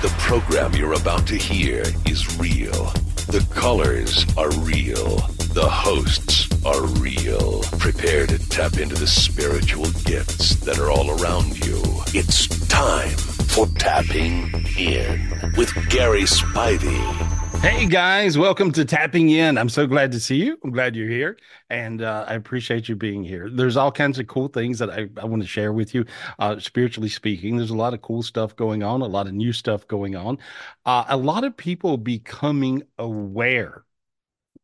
The program you're about to hear is real. The colors are real. The hosts are real. Prepare to tap into the spiritual gifts that are all around you. It's time for Tapping In with Gary Spivey. Hey guys, welcome to Tapping In. I'm so glad to see you. I'm glad you're here, and uh, I appreciate you being here. There's all kinds of cool things that I, I want to share with you, uh, spiritually speaking. There's a lot of cool stuff going on, a lot of new stuff going on, uh, a lot of people becoming aware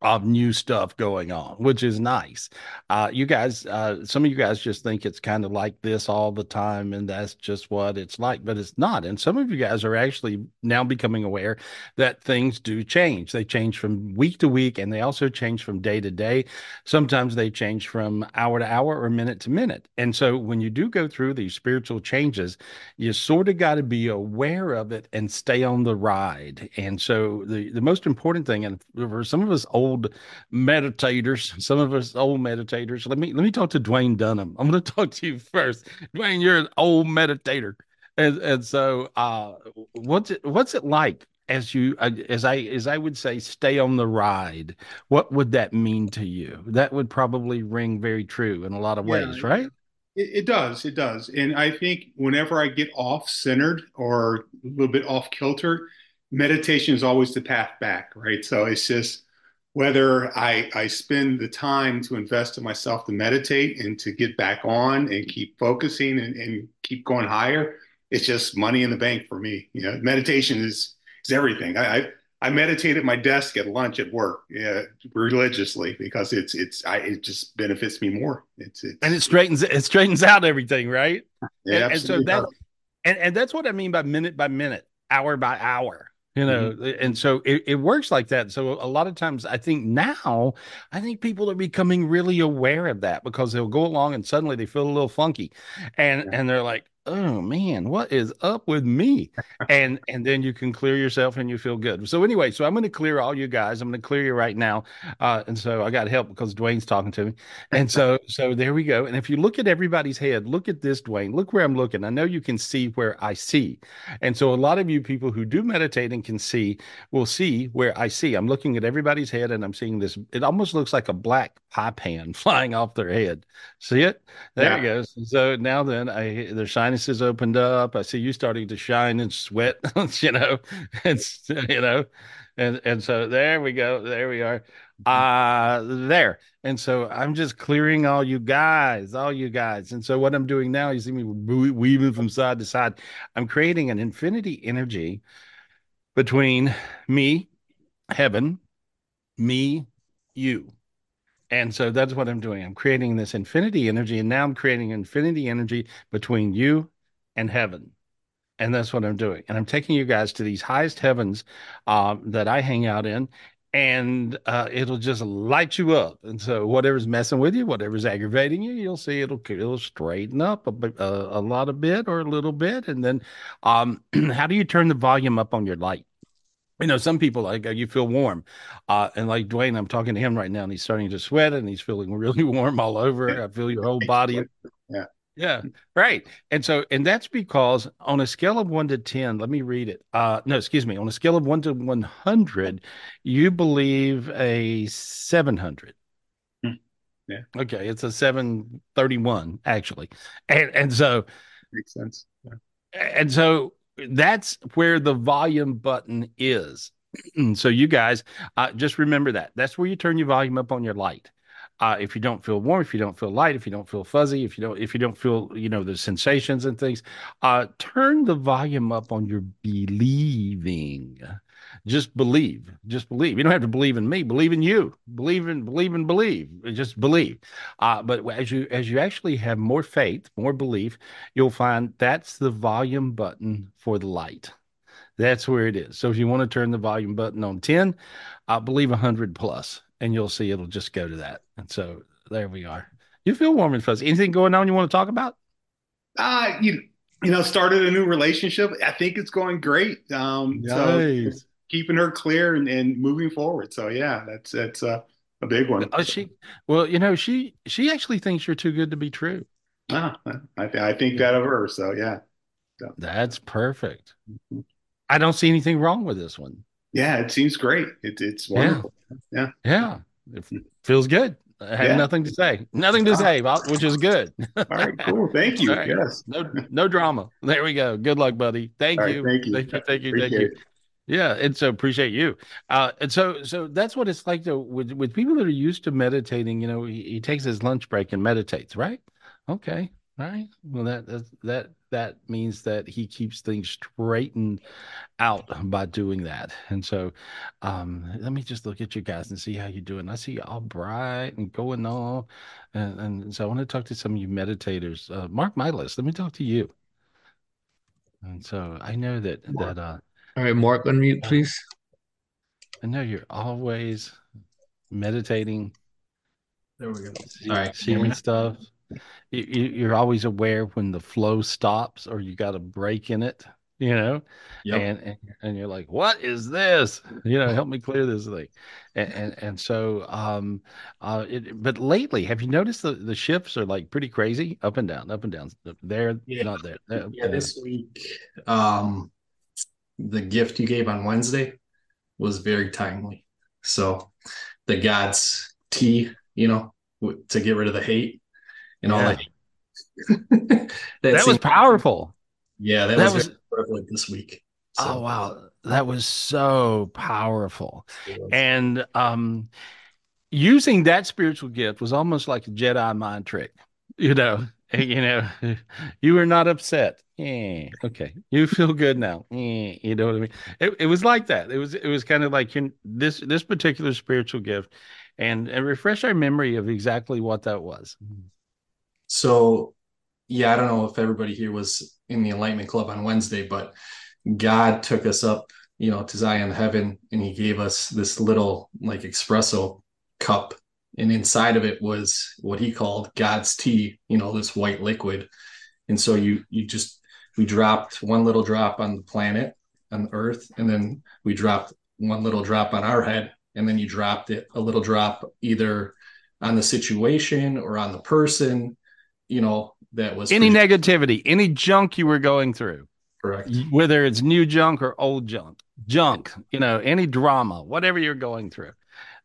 of new stuff going on, which is nice. Uh, you guys, uh, some of you guys just think it's kind of like this all the time, and that's just what it's like, but it's not. And some of you guys are actually now becoming aware that things do change. They change from week to week, and they also change from day to day. Sometimes they change from hour to hour or minute to minute. And so when you do go through these spiritual changes, you sort of got to be aware of it and stay on the ride. And so the, the most important thing, and for some of us old old meditators, some of us old meditators. Let me let me talk to Dwayne Dunham. I'm going to talk to you first. Dwayne, you're an old meditator, and and so uh, what's it what's it like as you uh, as I as I would say, stay on the ride? What would that mean to you? That would probably ring very true in a lot of ways, yeah, right? It does, it does, and I think whenever I get off centered or a little bit off kilter, meditation is always the path back, right? So it's just whether I, I spend the time to invest in myself to meditate and to get back on and keep focusing and, and keep going higher, it's just money in the bank for me. You know, meditation is is everything. I, I, I meditate at my desk at lunch at work yeah, religiously because it's it's I, it just benefits me more. It's, it's, and it straightens it straightens out everything, right? Yeah, and, and so that and, and that's what I mean by minute by minute, hour by hour you know mm-hmm. and so it, it works like that so a lot of times i think now i think people are becoming really aware of that because they'll go along and suddenly they feel a little funky and yeah. and they're like oh man what is up with me? And and then you can clear yourself and you feel good. So anyway so i'm going to clear all you guys. I'm going to clear you right now. Uh, and so i got help because dwayne's talking to me. And so so there we go. And if you look at everybody's head look at this dwayne look where i'm looking. I know you can see where i see. And so a lot of you people who do meditate and can see will see where i see. I'm looking at everybody's head and i'm seeing this it almost looks like a black pie pan flying off their head. See it? There yeah. it goes. So now then i they're shining sinuses opened up. I see you starting to shine and sweat. you know, it's you know, and and so there we go. There we are. Uh there. And so I'm just clearing all you guys, all you guys. And so what I'm doing now, you see me weaving from side to side. I'm creating an infinity energy between me, heaven, me, you. And so that's what I'm doing. I'm creating this infinity energy, and now I'm creating infinity energy between you and heaven. And that's what I'm doing. And I'm taking you guys to these highest heavens um, that I hang out in, and uh, it'll just light you up. And so whatever's messing with you, whatever's aggravating you, you'll see it'll it'll straighten up a, a, a lot a bit or a little bit. And then, um, how do you turn the volume up on your light? You know, some people like uh, you feel warm, uh, and like Dwayne, I'm talking to him right now, and he's starting to sweat, and he's feeling really warm all over. I feel your whole body. Yeah, yeah, right. And so, and that's because on a scale of one to ten, let me read it. Uh, no, excuse me. On a scale of one to one hundred, you believe a seven hundred. Hmm. Yeah. Okay, it's a seven thirty-one actually, and and so makes sense. Yeah. And so that's where the volume button is. so you guys uh, just remember that. That's where you turn your volume up on your light. Uh, if you don't feel warm, if you don't feel light, if you don't feel fuzzy, if you don't if you don't feel you know the sensations and things, uh, turn the volume up on your believing. Just believe, just believe. You don't have to believe in me. Believe in you. Believe in believe and believe. Just believe. Uh, but as you as you actually have more faith, more belief, you'll find that's the volume button for the light. That's where it is. So if you want to turn the volume button on 10, I believe 100 plus, and you'll see it'll just go to that. And so there we are. You feel warm and fuzzy. Anything going on you want to talk about? Uh, you you know, started a new relationship. I think it's going great. Um, nice. So keeping her clear and, and moving forward. So yeah, that's that's uh, a big one. Oh, she well, you know, she she actually thinks you're too good to be true. Ah, I, th- I think that of her. So yeah, so. that's perfect. Mm-hmm. I don't see anything wrong with this one. Yeah, it seems great. It, it's wonderful. Yeah. Yeah. yeah. It feels good. I have yeah. nothing to say. Nothing to say which is good. All right, cool. Thank you. Right. Yes. No, no drama. There we go. Good luck, buddy. Thank you. thank you. Thank you. Thank you. Appreciate thank you. It. Yeah, and so appreciate you. Uh, and so, so that's what it's like to with with people that are used to meditating. You know, he, he takes his lunch break and meditates. Right? Okay. All right. Well, that that that that means that he keeps things straightened out by doing that. And so, um, let me just look at you guys and see how you're doing. I see you all bright and going on, and, and so I want to talk to some of you meditators. Uh, mark my list. Let me talk to you. And so I know that that uh all right, Mark, unmute, please. I know you're always meditating. There we go. See, All right, seeing stuff. You, you're always aware when the flow stops or you got a break in it, you know, yep. and, and and you're like, what is this? You know, help me clear this thing. And and, and so, um, uh, it, but lately, have you noticed the the shifts are like pretty crazy, up and down, up and down. There, yeah. not there. there yeah, this week, um, the gift you gave on Wednesday was very timely. So the God's tea, you know, to get rid of the hate and all that. that, that was powerful. Yeah, that, that was, was prevalent this week. So. Oh wow, that was so powerful. And um using that spiritual gift was almost like a Jedi mind trick. You know, you know, you were not upset. Yeah, okay, you feel good now. Yeah, you know what I mean? It, it was like that. It was it was kind of like this this particular spiritual gift, and and refresh our memory of exactly what that was. So, yeah, I don't know if everybody here was in the Enlightenment Club on Wednesday, but God took us up, you know, to Zion heaven, and He gave us this little like espresso cup and inside of it was what he called God's tea, you know, this white liquid. And so you you just we dropped one little drop on the planet on Earth, and then we dropped one little drop on our head, and then you dropped it a little drop either on the situation or on the person, you know, that was any negativity, any junk you were going through. Correct. Whether it's new junk or old junk, junk, you know, any drama, whatever you're going through.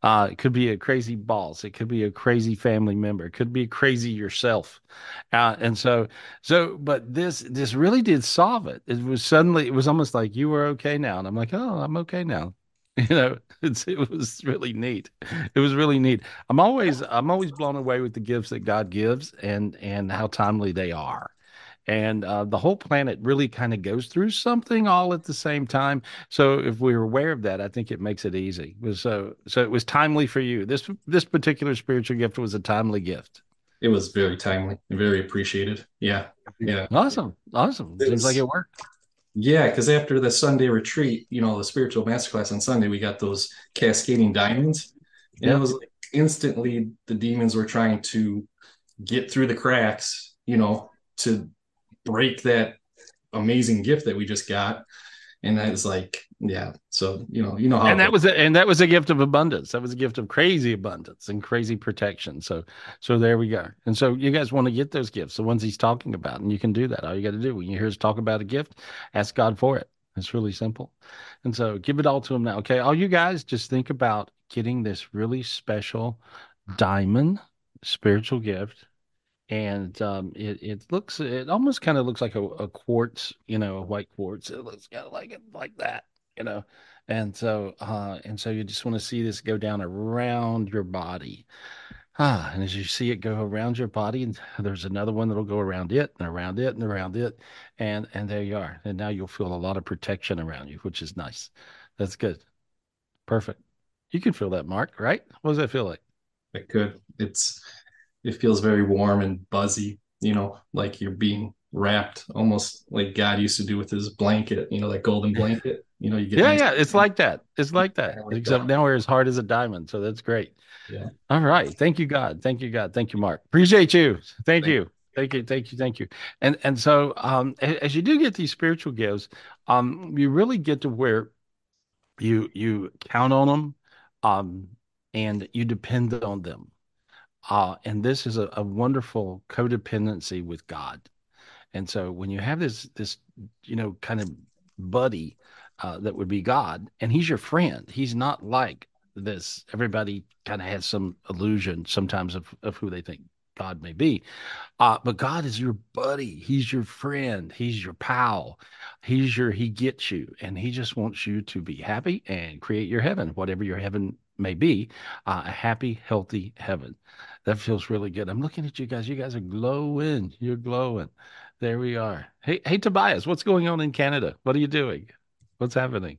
Uh, it could be a crazy boss. It could be a crazy family member. It could be crazy yourself. Uh, and so, so, but this, this really did solve it. It was suddenly, it was almost like you were okay now. And I'm like, oh, I'm okay now. You know, it's, it was really neat. It was really neat. I'm always, I'm always blown away with the gifts that God gives and, and how timely they are and uh, the whole planet really kind of goes through something all at the same time. So if we're aware of that, I think it makes it easy. So so it was timely for you. This this particular spiritual gift was a timely gift. It was very timely and very appreciated. Yeah, yeah. Awesome, awesome. It Seems was, like it worked. Yeah, because after the Sunday retreat, you know, the spiritual masterclass on Sunday, we got those cascading diamonds, and it was like instantly the demons were trying to get through the cracks, you know, to break that amazing gift that we just got. And that is like yeah. So you know you know how and that was a, and that was a gift of abundance. That was a gift of crazy abundance and crazy protection. So so there we go. And so you guys want to get those gifts the ones he's talking about and you can do that. All you got to do when you hear us talk about a gift ask god for it. It's really simple. And so give it all to him now. Okay all you guys just think about getting this really special diamond spiritual gift and um, it it looks it almost kind of looks like a, a, quartz, you know, a white quartz. It looks kind of like it like that, you know, and so uh, and so you just want to see this go down around your body. Ah, and as you see it go around your body, and there's another one that'll go around it and around it and around it, and and there you are. And now you'll feel a lot of protection around you, which is nice. That's good. Perfect. You can feel that, Mark, right? What does that feel like? It could. It's it feels very warm and buzzy, you know, like you're being wrapped almost like God used to do with his blanket, you know, that golden blanket. You know, you get Yeah, yeah, it's like that. It's like that. Like Except that. now we're as hard as a diamond. So that's great. Yeah. All right. Thank you, God. Thank you, God. Thank you, Mark. Appreciate you. Thank, thank you. you. Thank you, thank you, thank you. And and so um as you do get these spiritual gifts, um, you really get to where you you count on them um and you depend on them uh, and this is a, a wonderful codependency with God. And so when you have this this you know kind of buddy uh, that would be God, and He's your friend. He's not like this. Everybody kind of has some illusion sometimes of, of who they think God may be. Uh, but God is your buddy. He's your friend. He's your pal. He's your, he gets you. And he just wants you to be happy and create your heaven, whatever your heaven may be, uh, a happy, healthy heaven. That feels really good. I'm looking at you guys. You guys are glowing. You're glowing. There we are. Hey, hey, Tobias, what's going on in Canada? What are you doing? What's happening?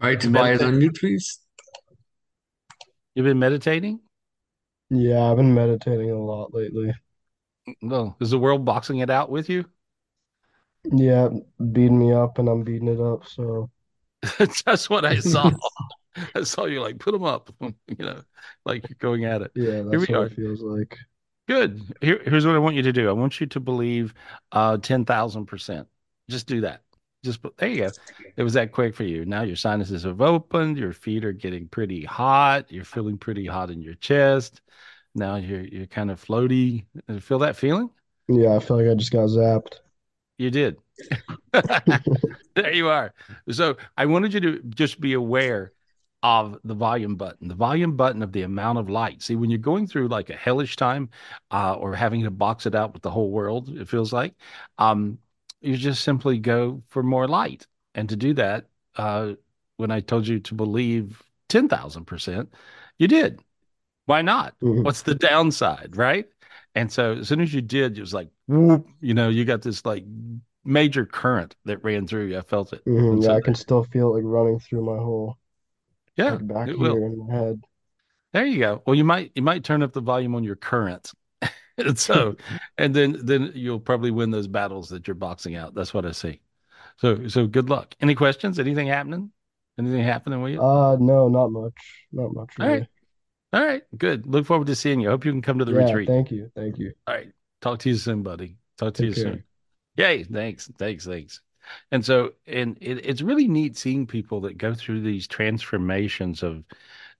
All right, Tobias, on mute, please. You've been meditating? Yeah, I've been meditating a lot lately. Well, is the world boxing it out with you? Yeah, beating me up and I'm beating it up. So that's what I saw. I saw you like put them up, you know, like you're going at it. Yeah, that's what are. it feels like. Good. Here, here's what I want you to do. I want you to believe uh, ten thousand percent. Just do that. Just there you go. It was that quick for you. Now your sinuses have opened. Your feet are getting pretty hot. You're feeling pretty hot in your chest. Now you're you're kind of floaty. Feel that feeling? Yeah, I feel like I just got zapped. You did. there you are. So I wanted you to just be aware of the volume button, the volume button of the amount of light. See, when you're going through like a hellish time, uh, or having to box it out with the whole world, it feels like, um, you just simply go for more light. And to do that, uh, when I told you to believe 10,000%, you did. Why not? Mm-hmm. What's the downside, right? And so as soon as you did, it was like, whoop, you know, you got this like major current that ran through you. I felt it. Mm-hmm. Yeah, so I can still feel it like running through my whole yeah back here will. in head. There you go. Well, you might you might turn up the volume on your current and so and then then you'll probably win those battles that you're boxing out. That's what I see. So so good luck. Any questions? Anything happening? Anything happening with you? Uh no, not much. Not much really. All right. All right, good. Look forward to seeing you. Hope you can come to the yeah, retreat. Thank you. Thank you. All right. Talk to you soon, buddy. Talk to Take you care. soon. Yay. Thanks. Thanks. Thanks. And so, and it, it's really neat seeing people that go through these transformations of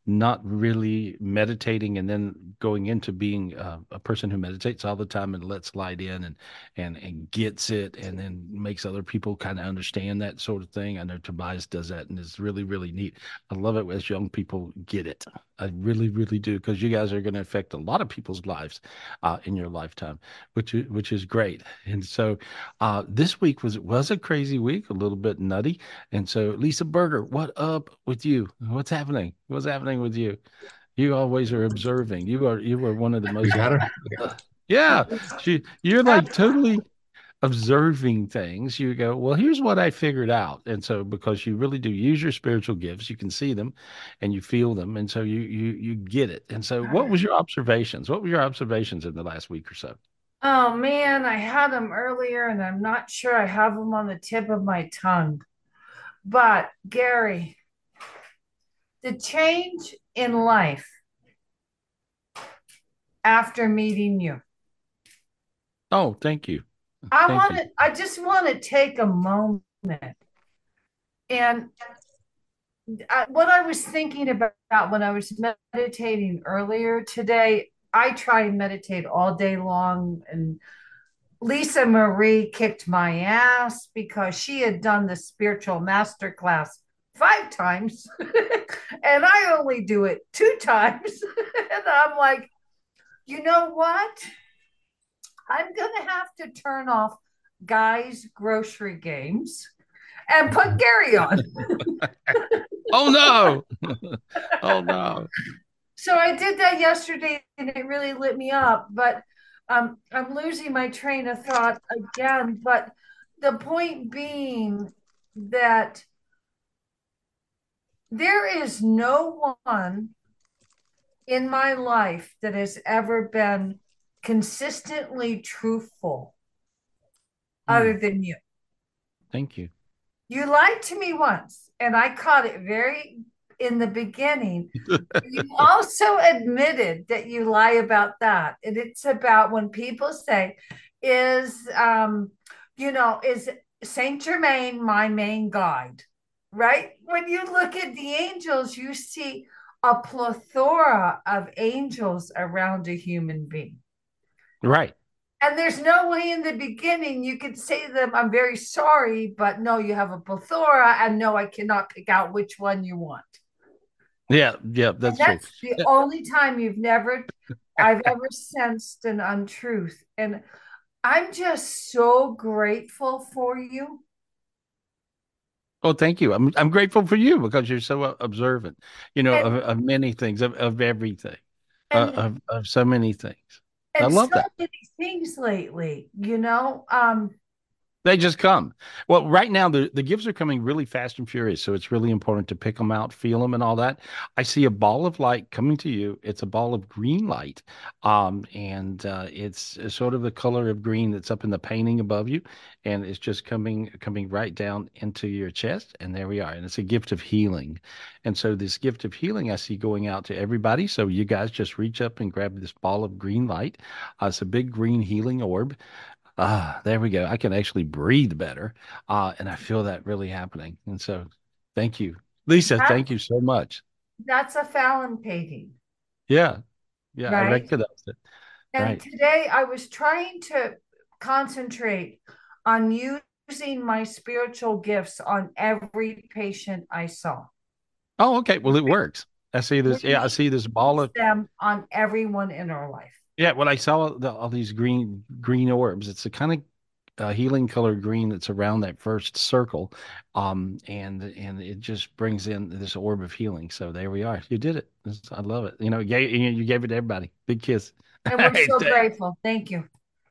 not really meditating and then going into being uh, a person who meditates all the time and lets light in and and and gets it and then makes other people kind of understand that sort of thing. I know Tobias does that and it's really really neat. I love it as young people get it. I really really do because you guys are going to affect a lot of people's lives uh, in your lifetime, which is, which is great. And so uh, this week was was a crazy week, a little bit nutty. And so Lisa Berger, what up with you? What's happening? What's happening with you? You always are observing. You are you were one of the most. got her. Yeah, she, you're like totally observing things. You go, well, here's what I figured out, and so because you really do use your spiritual gifts, you can see them, and you feel them, and so you you you get it. And so, what was your observations? What were your observations in the last week or so? Oh man, I had them earlier, and I'm not sure I have them on the tip of my tongue. But Gary, the change in life after meeting you. Oh, thank you. I want to, I just want to take a moment and I, what I was thinking about when I was meditating earlier today, I try and meditate all day long and Lisa Marie kicked my ass because she had done the spiritual master class five times and I only do it two times. and I'm like, you know what? I'm going to have to turn off Guy's Grocery Games and put Gary on. oh, no. oh, no. So I did that yesterday and it really lit me up. But um, I'm losing my train of thought again. But the point being that there is no one in my life that has ever been consistently truthful mm. other than you. Thank you. You lied to me once, and I caught it very in the beginning. you also admitted that you lie about that. And it's about when people say, is, um, you know, is Saint Germain my main guide? Right? When you look at the angels, you see a plethora of angels around a human being. Right. And there's no way in the beginning you could say to them, I'm very sorry, but no, you have a plethora, and no, I cannot pick out which one you want. Yeah, yeah, that's, that's true. the only time you've never I've ever sensed an untruth. And I'm just so grateful for you. Oh, thank you. I'm I'm grateful for you because you're so uh, observant, you know, and, of, of, many things, of, of everything, uh, and, uh, of, of so many things. I love so that. many things lately, you know. Um, they just come. Well, right now the, the gifts are coming really fast and furious, so it's really important to pick them out, feel them, and all that. I see a ball of light coming to you. It's a ball of green light, um, and uh, it's sort of the color of green that's up in the painting above you, and it's just coming coming right down into your chest. And there we are. And it's a gift of healing. And so this gift of healing I see going out to everybody. So you guys just reach up and grab this ball of green light. Uh, it's a big green healing orb. Ah, there we go. I can actually breathe better. Uh, and I feel that really happening. And so thank you. Lisa, thank you so much. That's a Fallon painting. Yeah. Yeah, right? I recognized it. And right. today I was trying to concentrate on using my spiritual gifts on every patient I saw. Oh, okay. Well, it works. I see this. Yeah, I see this ball of them on everyone in our life. Yeah, when I saw the, all these green green orbs, it's a kind of uh, healing color green that's around that first circle, um, and and it just brings in this orb of healing. So there we are. You did it. I love it. You know, you gave, you gave it to everybody. Big kiss. And we're so grateful. Thank you.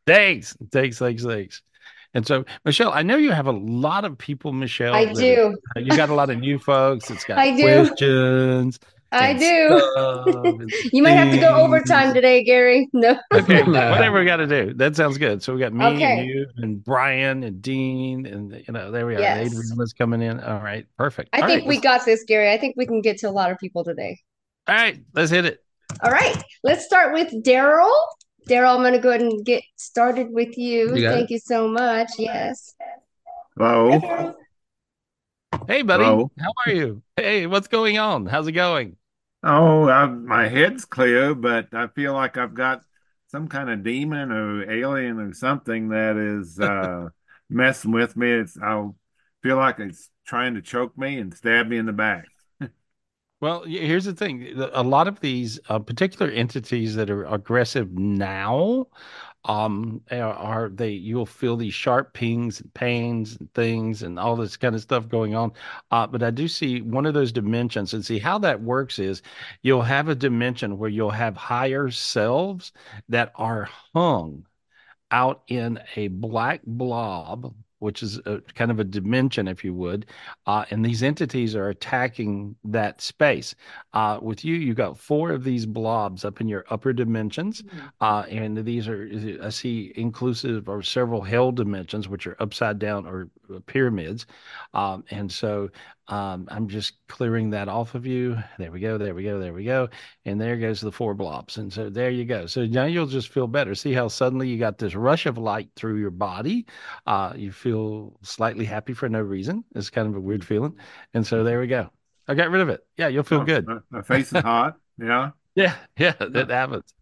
Thanks. Thanks. Thanks. Thanks. And so, Michelle, I know you have a lot of people, Michelle. I do. You got a lot of new folks. It's got I do. questions. I do. you might have to go overtime today, Gary. No. okay, whatever we got to do. That sounds good. So we got me okay. and you and Brian and Dean and you know there we are. Yes. Adrian was coming in. All right, perfect. I All think right. we got this, Gary. I think we can get to a lot of people today. All right, let's hit it. All right, let's start with Daryl. Daryl, I'm going to go ahead and get started with you. you Thank it. you so much. Yes. Hello. Hey, buddy. Hello. How are you? Hey, what's going on? How's it going? Oh, I, my head's clear, but I feel like I've got some kind of demon or alien or something that is uh, messing with me. It's I feel like it's trying to choke me and stab me in the back. Well, here's the thing: a lot of these uh, particular entities that are aggressive now um are, they you'll feel these sharp pings and pains and things and all this kind of stuff going on. Uh but i do see one of those dimensions and see how that works is you'll have a dimension where you'll have higher selves that are hung out in a black blob which is a, kind of a dimension, if you would. Uh, and these entities are attacking that space. Uh, with you, you've got four of these blobs up in your upper dimensions. Mm-hmm. Uh, and these are, I see, inclusive of several hell dimensions, which are upside down or uh, pyramids. Um, and so um, I'm just clearing that off of you. There we go. There we go. There we go. And there goes the four blobs. And so there you go. So now you'll just feel better. See how suddenly you got this rush of light through your body. Uh, you feel slightly happy for no reason. It's kind of a weird feeling. And so there we go. I got rid of it. Yeah, you'll feel oh, good. My face is hot. Yeah. yeah. Yeah. That happens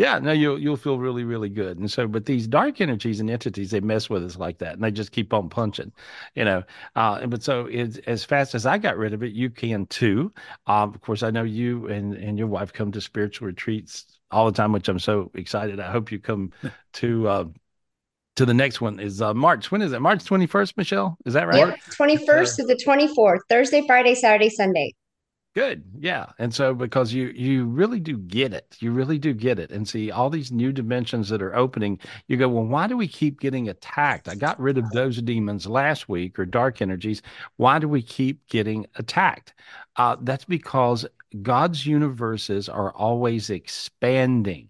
yeah, no, you'll you'll feel really really good. And so, but these dark energies and entities, they mess with us like that, and they just keep on punching, you know. Uh, but so it's as fast as I got rid of it, you can too. Um, of course, I know you and and your wife come to spiritual retreats all the time, which I'm so excited. I hope you come to. Uh, to the next one is uh, March. When is it? March 21st, Michelle? Is that right? Yep, 21st to the 24th, Thursday, Friday, Saturday, Sunday. Good. Yeah. And so because you you really do get it. You really do get it. And see all these new dimensions that are opening, you go, "Well, why do we keep getting attacked? I got rid of those demons last week or dark energies. Why do we keep getting attacked?" Uh, that's because God's universes are always expanding.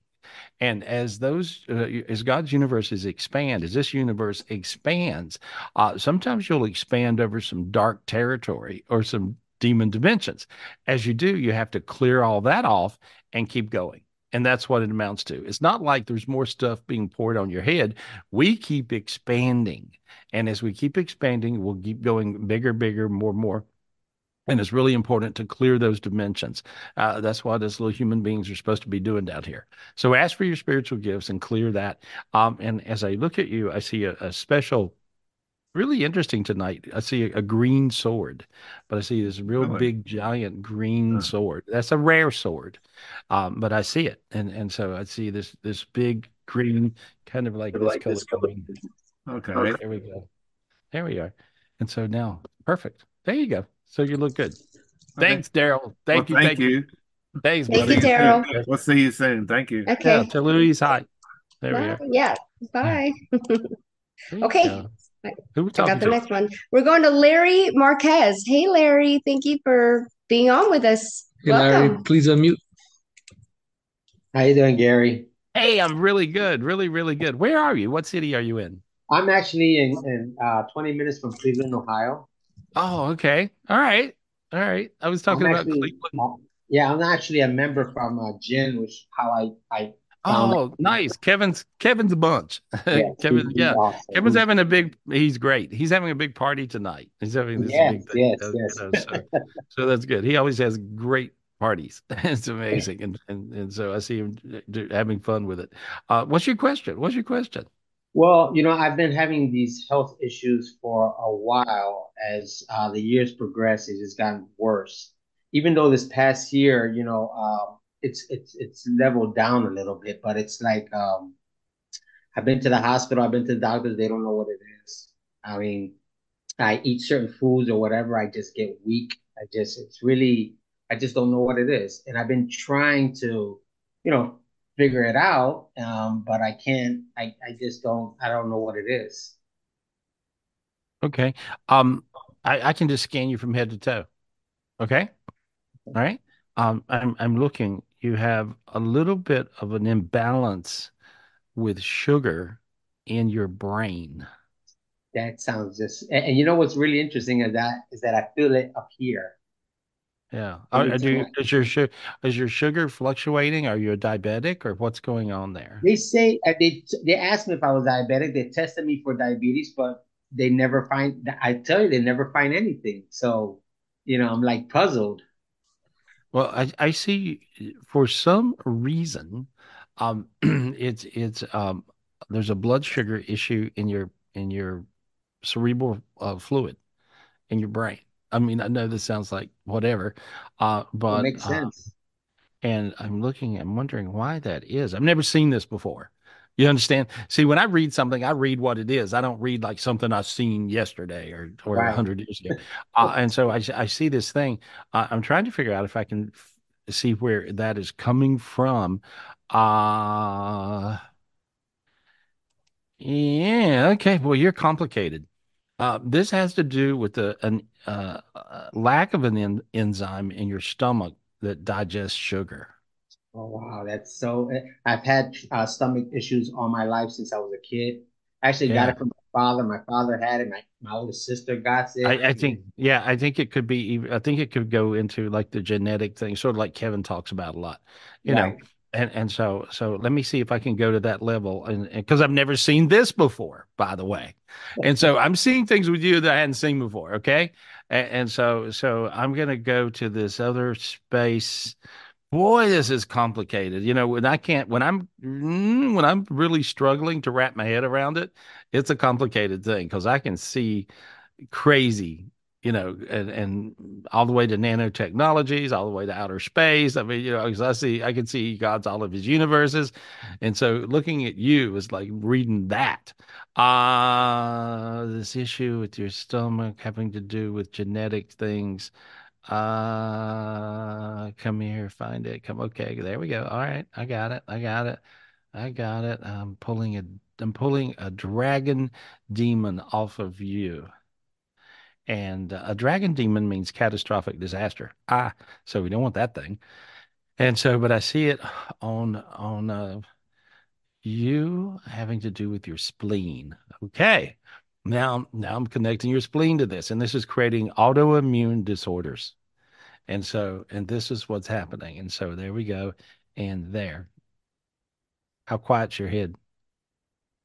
And as those, uh, as God's universes expand, as this universe expands, uh, sometimes you'll expand over some dark territory or some demon dimensions. As you do, you have to clear all that off and keep going. And that's what it amounts to. It's not like there's more stuff being poured on your head. We keep expanding. And as we keep expanding, we'll keep going bigger, bigger, more, more. and it's really important to clear those dimensions. Uh, that's what us little human beings are supposed to be doing down here. So ask for your spiritual gifts and clear that. Um, and as I look at you, I see a, a special really interesting tonight. I see a, a, green sword, but I see this real really? big, giant green huh. sword. That's a rare sword, um, but I see it, and and so I see this this big green, kind of like, like this color. Okay. okay, there we go. There we are. And so now, perfect. There you go. So you look good. Thanks, Daryl. Thank well, you. Thank, you. Thanks, thank buddy. you, Daryl. We'll see you soon. Thank you. Okay. Yeah, to Louise, hi. There Bye. we are. Yeah. Bye. okay. Who we I got the to? next one. We're going to Larry Marquez. Hey, Larry. Thank you for being on with us. Hey, Welcome. Larry. Please unmute. How you doing, Gary? Hey, I'm really good. Really, really good. Where are you? What city are you in? I'm actually in, in uh, 20 minutes from Cleveland, Ohio. Oh, okay. All right. All right. I was talking I'm about actually, Cleveland. Yeah, I'm actually a member from uh, GIN, which how I I Oh, nice. Kevin's Kevin's a bunch. Yeah, Kevin, yeah. Awesome. Kevin's having a big. He's great. He's having a big party tonight. He's having this yes, big thing. Yes, yes. You so, so, that's good. He always has great parties. it's amazing, and, and and so I see him do, having fun with it. Uh, what's your question? What's your question? Well, you know, I've been having these health issues for a while. As uh, the years progress, it has gotten worse. Even though this past year, you know, um, it's it's it's leveled down a little bit, but it's like um, I've been to the hospital, I've been to the doctors, they don't know what it is. I mean, I eat certain foods or whatever, I just get weak. I just it's really I just don't know what it is, and I've been trying to, you know, figure it out, um, but I can't. I I just don't. I don't know what it is. Okay. Um, I I can just scan you from head to toe. Okay. All right. Um, I'm I'm looking you have a little bit of an imbalance with sugar in your brain. That sounds just, and, and you know what's really interesting is that is that I feel it up here. Yeah. Are, do, is your sugar is your sugar fluctuating? Are you a diabetic or what's going on there? They say uh, they they asked me if I was diabetic. They tested me for diabetes, but they never find. I tell you, they never find anything. So, you know, I'm like puzzled. Well, I, I see for some reason, um, it's it's um, there's a blood sugar issue in your in your cerebral uh, fluid in your brain. I mean, I know this sounds like whatever, uh, but it makes uh, sense. Uh, and I'm looking, I'm wondering why that is. I've never seen this before. You understand? See, when I read something, I read what it is. I don't read like something I've seen yesterday or or a right. hundred years ago. uh, and so I, I see this thing. Uh, I'm trying to figure out if I can f- see where that is coming from. Uh yeah. Okay. Well, you're complicated. Uh, this has to do with the an uh, uh lack of an en- enzyme in your stomach that digests sugar. Oh wow, that's so. Eh, I've had uh, stomach issues all my life since I was a kid. I actually yeah. got it from my father. My father had it. My my older sister got it. I, I, think, yeah, I think it could be. I think it could go into like the genetic thing, sort of like Kevin talks about a lot. You right. know, and and so so let me see if I can go to that level, and because I've never seen this before, by the way, and so I'm seeing things with you that I hadn't seen before. Okay, and, and so so I'm gonna go to this other space boy this is complicated. You know when i can't when i'm mm, when i'm really struggling to wrap my head around it it's a complicated thing because i can see crazy you know and and all the way to nanotechnologies all the way to outer space. I mean you know because i see i can see god's all of his universes. And so looking at you is like reading that. Uh this issue with your stomach having to do with genetic things uh, come here, find it. Come, okay, there we go. All right, I got it. I got it. I got it. I'm pulling a. I'm pulling a dragon demon off of you. And uh, a dragon demon means catastrophic disaster. Ah, so we don't want that thing. And so, but I see it on on uh, you having to do with your spleen. Okay. Now, now I'm connecting your spleen to this, and this is creating autoimmune disorders. And so, and this is what's happening. And so there we go. And there. How quiet's your head?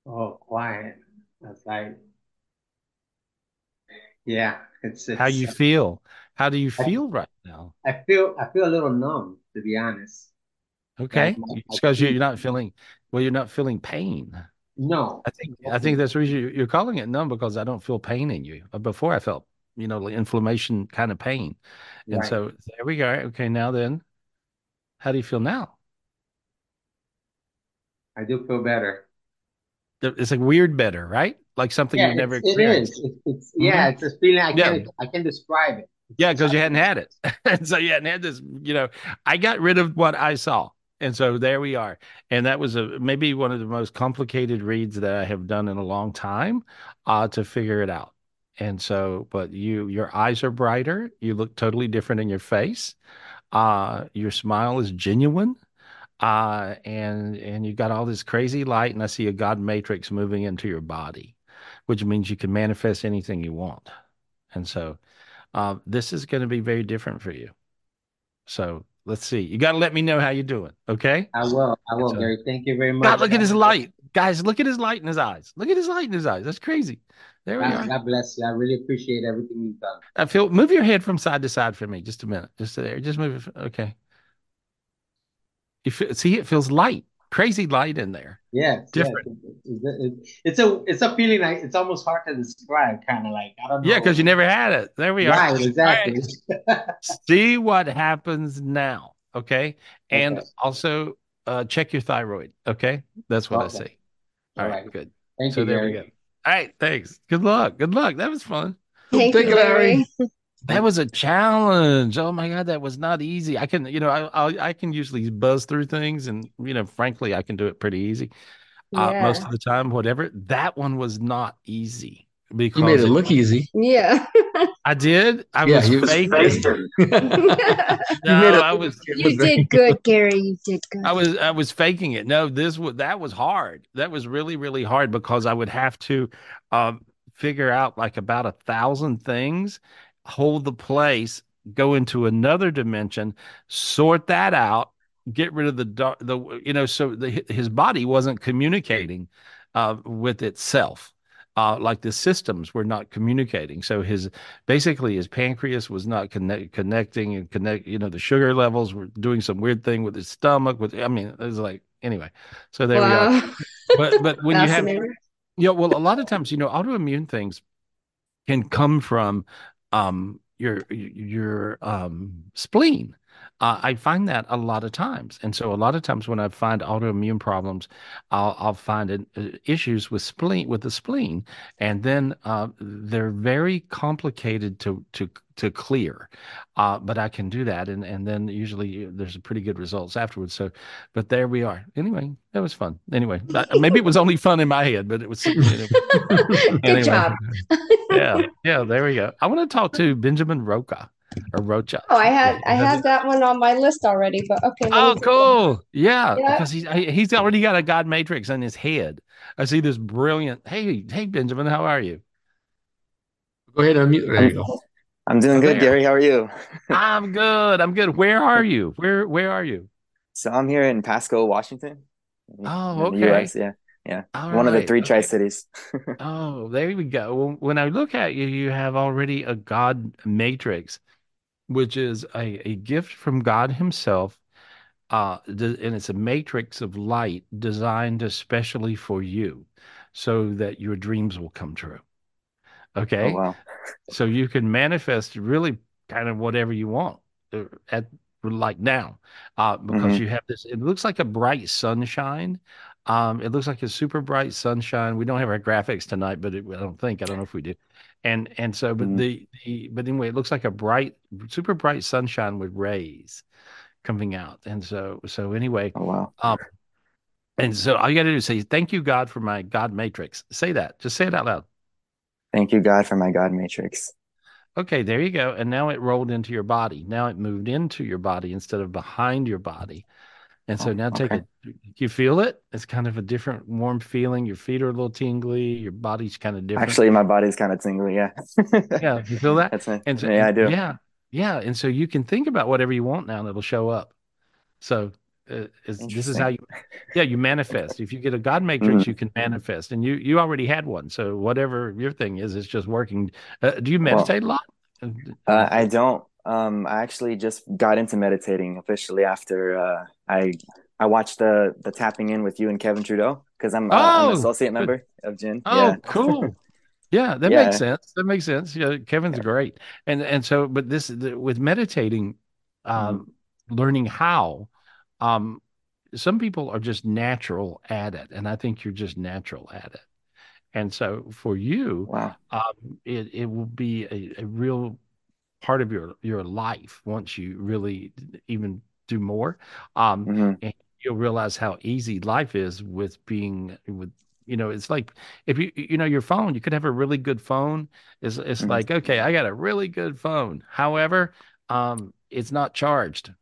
Oh, quiet. That's like, yeah. It's, it's how you uh, feel. How do you feel I, right now? I feel I feel a little numb, to be honest. Okay, because you're not feeling well. You're not feeling pain. No, I think I think that's the reason you're calling it numb because I don't feel pain in you. Uh, before I felt, you know, inflammation kind of pain, and right. so there we go. Okay, now then, how do you feel now? I do feel better. It's a weird better, right? Like something yeah, you've never experienced. It is. It's, it's mm-hmm. yeah, it's a feeling I yeah. can I can describe it. Yeah, because you hadn't had it, and so you hadn't had this. You know, I got rid of what I saw, and so there we are. And that was a maybe one of the most complicated reads that I have done in a long time, uh, to figure it out. And so, but you, your eyes are brighter. You look totally different in your face. Uh, your smile is genuine uh, and and you got all this crazy light, and I see a God matrix moving into your body, which means you can manifest anything you want. And so, uh, this is going to be very different for you. So let's see. You got to let me know how you're doing. Okay. I will. I will, so, Gary. Thank you very much. God, look at his light, guys. Look at his light in his eyes. Look at his light in his eyes. That's crazy. There we God, are. God bless you. I really appreciate everything you've done. I feel. Move your head from side to side for me, just a minute. Just there. Just move it. Okay. You feel, see, it feels light, crazy light in there. Yeah, different. Yeah. It's a it's a feeling like it's almost hard to describe. Kind of like I don't know. Yeah, because you never had it. There we right, are. Right, exactly. Right. see what happens now. Okay, and okay. also uh, check your thyroid. Okay, that's what okay. I say. All, All right, right, good. Thank so you. there Gary. we go. All right, thanks. Good luck. Good luck. That was fun. Thank, Thank you, Larry. That was a challenge. Oh my god, that was not easy. I can, you know, I I, I can usually buzz through things, and you know, frankly, I can do it pretty easy. Yeah. Uh, most of the time, whatever. That one was not easy because you made it look easy. Yeah, I did. I yeah, was faking. no, I was. You did good, Gary. You did good. I was I was faking it. No, this was that was hard. That was really really hard because I would have to um, figure out like about a thousand things hold the place, go into another dimension, sort that out, get rid of the dark, the you know, so the, his body wasn't communicating uh, with itself. Uh, like the systems were not communicating. So his basically his pancreas was not connect, connecting and connect. You know, the sugar levels were doing some weird thing with his stomach. With I mean, it was like anyway. So there wow. we are. But but when you have, you know, well, a lot of times you know, autoimmune things can come from um, your your um, spleen. Uh, I find that a lot of times, and so a lot of times when I find autoimmune problems, I'll, I'll find it, uh, issues with spleen with the spleen, and then uh, they're very complicated to to to clear. Uh, but I can do that, and and then usually there's a pretty good results afterwards. So, but there we are. Anyway, that was fun. Anyway, maybe it was only fun in my head, but it was. Anyway. good anyway. job. yeah, yeah. There we go. I want to talk to Benjamin Rocha or Rocha. Oh, I had I had that one on my list already, but okay. Oh, cool. Yeah, yeah, because he's he's already got a God matrix in his head. I see this brilliant. Hey, hey, Benjamin, how are you? Go ahead, unmute. There you go. I'm doing good, Gary. How are you? I'm good. I'm good. Where are you? Where Where are you? So I'm here in Pasco, Washington. Oh, okay. US, yeah, yeah. All One right. of the three Tri Cities. oh, there we go. When I look at you, you have already a God matrix, which is a, a gift from God Himself. Uh, and it's a matrix of light designed especially for you so that your dreams will come true. Okay. Oh, wow. So you can manifest really kind of whatever you want uh, at like now, uh, because mm-hmm. you have this. It looks like a bright sunshine. Um, it looks like a super bright sunshine. We don't have our graphics tonight, but it, I don't think I don't know if we do. And and so, but mm-hmm. the the but anyway, it looks like a bright, super bright sunshine with rays coming out. And so so anyway. Oh wow. Um, and so all you got to do is say, "Thank you, God, for my God matrix." Say that. Just say it out loud. Thank you, God, for my God matrix. Okay, there you go. And now it rolled into your body. Now it moved into your body instead of behind your body. And so oh, now take okay. it. You feel it? It's kind of a different warm feeling. Your feet are a little tingly. Your body's kind of different. Actually, my body's kind of tingly. Yeah. yeah. You feel that? That's And so, yeah, I do. Yeah. Yeah. And so you can think about whatever you want now and it'll show up. So uh, is this is how you yeah you manifest if you get a god matrix mm-hmm. you can manifest and you you already had one so whatever your thing is it's just working uh, do you meditate well, a lot Uh, I don't. Um, I actually just got into meditating officially after uh, I I watched the the tapping in with you and Kevin Trudeau because I'm, uh, I'm an Oh, associate member of GIN. Oh, Yeah. cool. Yeah, that Yeah. makes sense. That makes sense. Yeah, Kevin's great. And and so, but this the, with meditating, um, learning how, um, some people are just natural at it, and I think you're just natural at it. And so for you, Wow. um, it it will be a, a real part of your your life once you really even do more. Um, Mhm. and you'll realize how easy life is with being with you know it's like if you you know your phone you could have a really good phone it's it's Mhm. like okay I got a really good phone however um it's not charged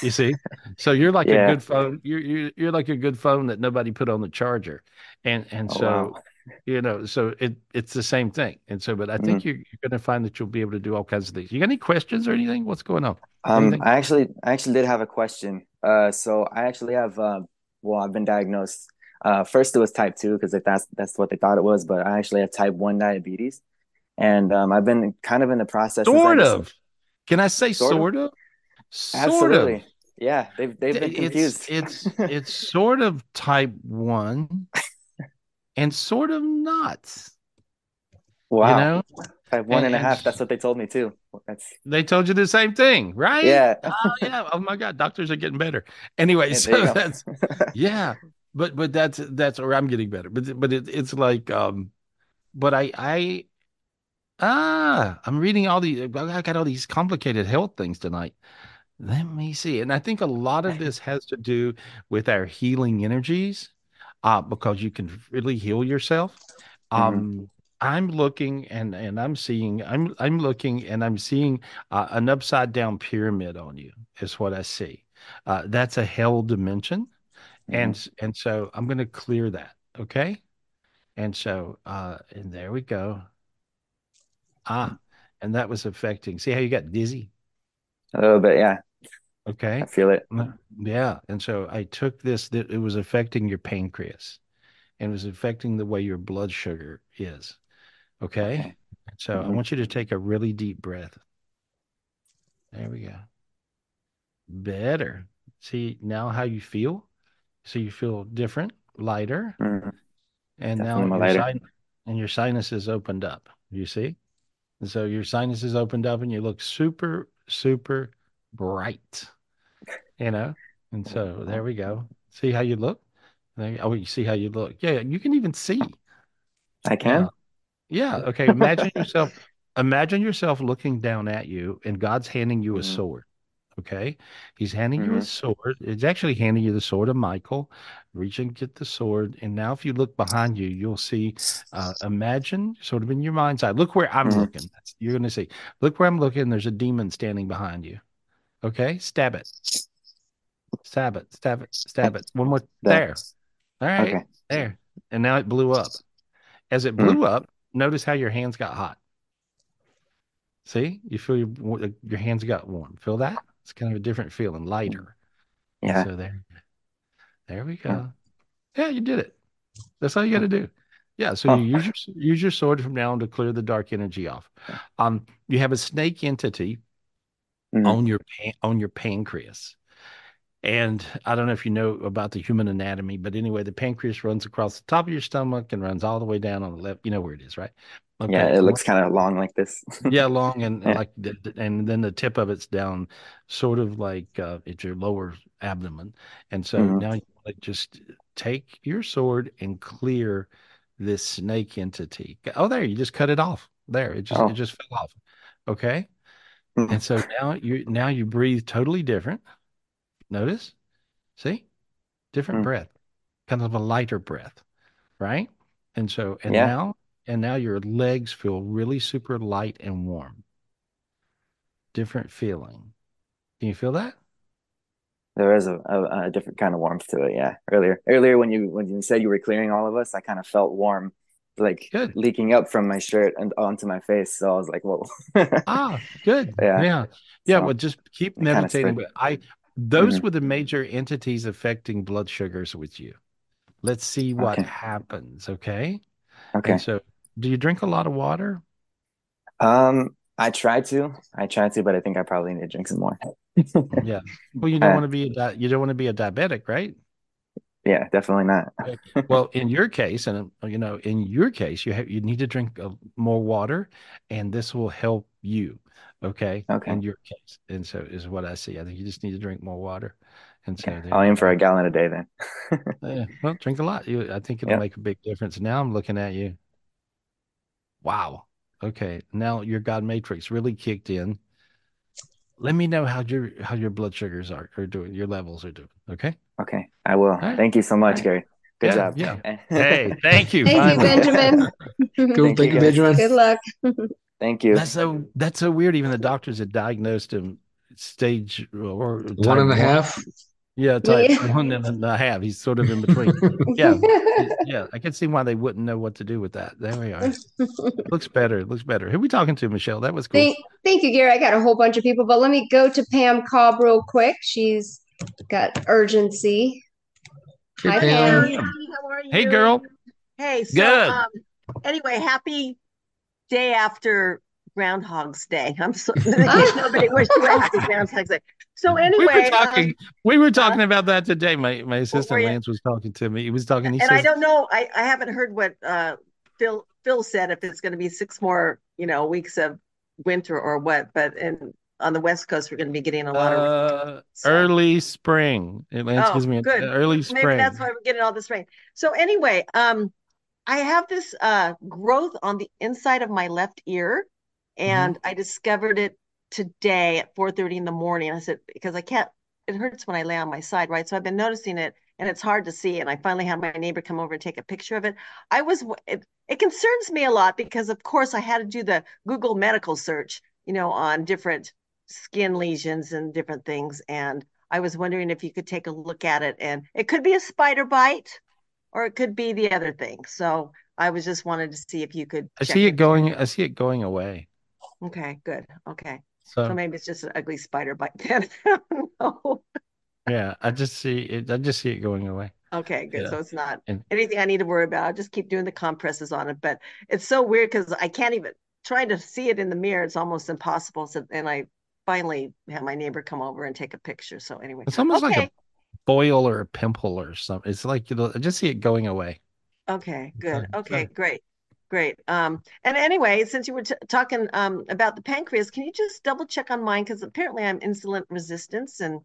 you see so you're like a good phone you're you're, you're like a good phone that nobody put on the charger and and Oh, so wow. You know so it it's the same thing and so but I think Mhm. you're, you're going to find that you'll be able to do all kinds of things you got any questions or anything what's going on Um, I actually, I actually did have a question. Uh, so I actually have, uh, well, I've been diagnosed. Uh, first it was type two because that's that's what they thought it was, but I actually have type one diabetes, and um, I've been kind of in the process sort just of can I say sort of, sort of sort of absolutely, yeah. They've they've been it's confused. it's it's sort of type one and sort of not you Wow, know? Type one and and a half. That's what they told me too. That's they told you the same thing right? Yeah, oh yeah. Oh my god. Doctors are getting better. Anyway yeah. So that's yeah. But but that's that's or i'm getting better. But but it, it's like um but i i ah i'm reading all the i got all these complicated health things tonight. Let me see. And i think a lot of this has to do with our healing energies uh because you can really heal yourself. Hmm um i'm looking and and i'm seeing i'm i'm looking and i'm seeing uh, an upside down pyramid on you is what i see. Uh that's a hell dimension. Hmm and and so i'm going to clear that okay? And so uh and there we go. Ah and that was affecting see how you got dizzy? A little bit, yeah. I okay feel it. Yeah and so i took this that it was affecting your pancreas and it was affecting the way your blood sugar is. Okay? Okay. so i hmm want you to take a really deep breath. There we go. Better. See now how you feel? So you feel different lighter? Hmm and Definitely now your lighter. sin and your sinuses is opened up. You see? And so your sinuses is opened up and you look super super bright you know? And so there we go. See how you look? Oh you see how you look. Yeah you can even see. I can. yeah okay imagine yourself imagine yourself looking down at you and god's handing you a hmm sword okay? He's handing you a hmm sword. It's actually handing you the sword of michael. Reach and get the sword. And now if you look behind you you'll see uh, imagine sort of in your mind's eye look where i'm hmm looking. That's- you're going to see. Look where i'm looking. There's a demon standing behind you. Okay? Stab it stab it stab it stab it one more There. all right Okay. there. And now it blew up. As it Mm. blew up notice how your hands got hot. See? You feel your your hands got warm. Feel that? It's kind of a different feeling lighter. Yeah. so there there we go. Yeah. You did it. That's all you got to do. Yeah so you Oh. use your use your sword from now on to clear the dark energy off. Um you have a snake entity hmm on your pan, on your pancreas and I don't know if you know about the human anatomy, but anyway, the pancreas runs across the top of your stomach and runs all the way down on the left. You know where it is, right? Yeah, Okay. it looks kind of long like this. yeah, long and, Yeah. like, the, and then the tip of it's down, sort of like uh, at your lower abdomen. And so hmm now you want to just take your sword and clear this snake entity. Oh, there, you just cut it off. There, it just it Oh. just fell off. Okay. Mhm. And so now you now you breathe totally different. Notice, see, different Mm. breath, kind of a lighter breath, right? And so and Yeah. now and now your legs feel really super light and warm. Different feeling. Can you feel that? There is a, a, a different kind of warmth to it. Yeah. Earlier, earlier when you when you said you were clearing all of us, I kind of felt warm, like Good. leaking up from my shirt and onto my face. So I was like, whoa. Ah, good. Yeah. Yeah. Yeah. So Well, just keep it kind of meditating. But I, those hmm were the major entities affecting blood sugars with you. Let's see what Okay. happens. Okay. Okay. And so, do you drink a lot of water? Um, I try to, I try to, but I think I probably need to drink some more. yeah. Well, you don't uh, want to be a di- you don't want to be a diabetic, right? Yeah, definitely not. well, in your case, and you know, in your case, you have you need to drink uh, more water, and this will help you. Okay. Okay. In your case, and so is what I see. I think you just need to drink more water. And so I'll aim for a gallon a day then. yeah. Well, drink a lot. You, I think it'll yep. make a big difference. Now I'm looking at you. Wow. Okay. Now your God matrix really kicked in. Let me know how your how your blood sugars are, are doing, your levels are doing. Okay. Okay. I will. Right. Thank you so much, right. Gary. Good yeah, job. Yeah. hey, thank you. Thank Finally. you, Benjamin. cool. Thank, thank you, Benjamin. Good luck. Thank you. That's so that's so weird. Even the doctors had diagnosed him stage or one and a half. Yeah, type yeah. one and a half. He's sort of in between. yeah, yeah. I can see why they wouldn't know what to do with that. There we are. looks better. Looks better. Who are we talking to, Michelle? That was cool. Thank, thank you, Gary. I got a whole bunch of people, but let me go to Pam Cobb real quick. She's got urgency. Hey, Hi, Pam. Hey, how are you? Hey, girl. Hey, so, Good. Um, anyway, happy day after Groundhog's Day. I'm so nobody wished Wednesday Groundhog's Day. So anyway, we were talking. Um, we were talking uh, about that today. My my assistant Lance was talking to me. He was talking. He and says, I don't know. I, I haven't heard what uh, Phil Phil said if it's going to be six more you know weeks of winter or what. But in on the west coast, we're going to be getting a lot uh, of so. early spring. Lance oh, gives me good. early spring. Maybe that's why we're getting all this rain. So anyway, um, I have this uh growth on the inside of my left ear, and mm-hmm. I discovered it today at 4:30 in the morning. I said because I can't it hurts when I lay on my side, right? So I've been noticing it and it's hard to see and I finally had my neighbor come over and take a picture of it. I was it, it concerns me a lot because of course I had to do the Google medical search, you know, on different skin lesions and different things and I was wondering if you could take a look at it and it could be a spider bite or it could be the other thing. So I was just wanted to see if you could I see it going I see it going away. Okay, good. Okay. So, so maybe it's just an ugly spider bite then. no. Yeah, I just see it. I just see it going away. Okay, good. Yeah. So it's not and, anything I need to worry about. I'll just keep doing the compresses on it. But it's so weird because I can't even trying to see it in the mirror. It's almost impossible. So and I finally had my neighbor come over and take a picture. So anyway, it's almost okay. like a boil or a pimple or something. It's like you know, I just see it going away. Okay, good. Okay, great. Great. Um, and anyway, since you were t- talking um, about the pancreas, can you just double check on mine? Because apparently I'm insulin resistance, and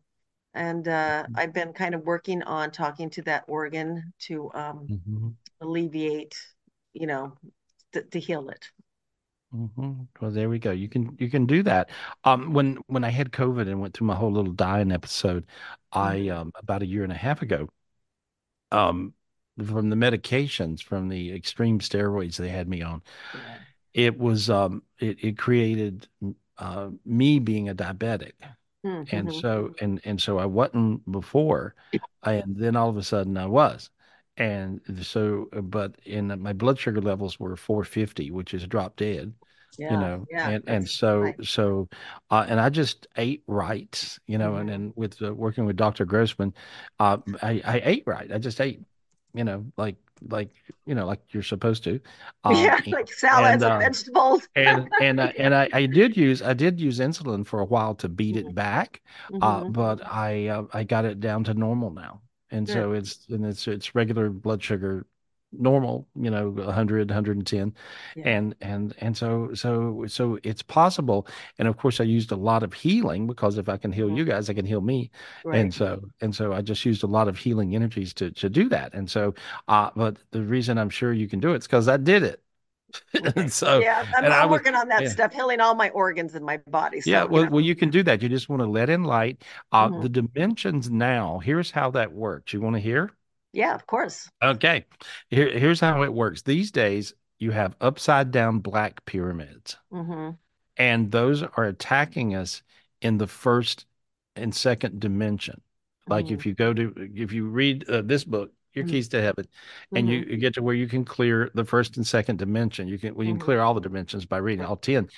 and uh, mm-hmm. I've been kind of working on talking to that organ to um, mm-hmm. alleviate, you know, th- to heal it. Mm-hmm. Well, there we go. You can you can do that. Um, when when I had COVID and went through my whole little dying episode, I mm-hmm. um about a year and a half ago, um, from the medications, from the extreme steroids they had me on. Yeah. It was um it, it created uh, me being a diabetic. Mm-hmm. And so and and so I wasn't before, and then all of a sudden I was, and so but in my blood sugar levels were 450, which is drop dead, yeah, you know yeah, and and so so uh, and i just ate right you know mm-hmm. and then with uh, working with dr grossman uh, I, I ate right i just ate you know, like like you know, like you're supposed to. Um, yeah, like salads and, and uh, vegetables. and and uh, and I, I did use I did use insulin for a while to beat it mm-hmm. back, uh, mm-hmm. uh, but I uh, I got it down to normal now, and Good. so it's and it's it's regular blood sugar normal you know 100 110 yeah. and and and so so so it's possible and of course i used a lot of healing because if i can heal you guys i can heal me right. and so and so i just used a lot of healing energies to to do that and so uh but the reason i'm sure you can do it is because i did it and so yeah i'm, I'm working on that yeah. stuff healing all my organs in my body so, yeah well, you know. well you can do that you just want to let in light uh mm-hmm. the dimensions now here's how that works you want to hear yeah, of course. Okay. Here, here's how it works. These days, you have upside down black pyramids, mm-hmm. and those are attacking us in the first and second dimension. Like mm-hmm. if you go to, if you read uh, this book, Your mm-hmm. Keys to Heaven, and you, mm-hmm. you, get to where you can clear the first and second dimension. You can, well, you can mm-hmm. clear all the dimensions by reading all 10.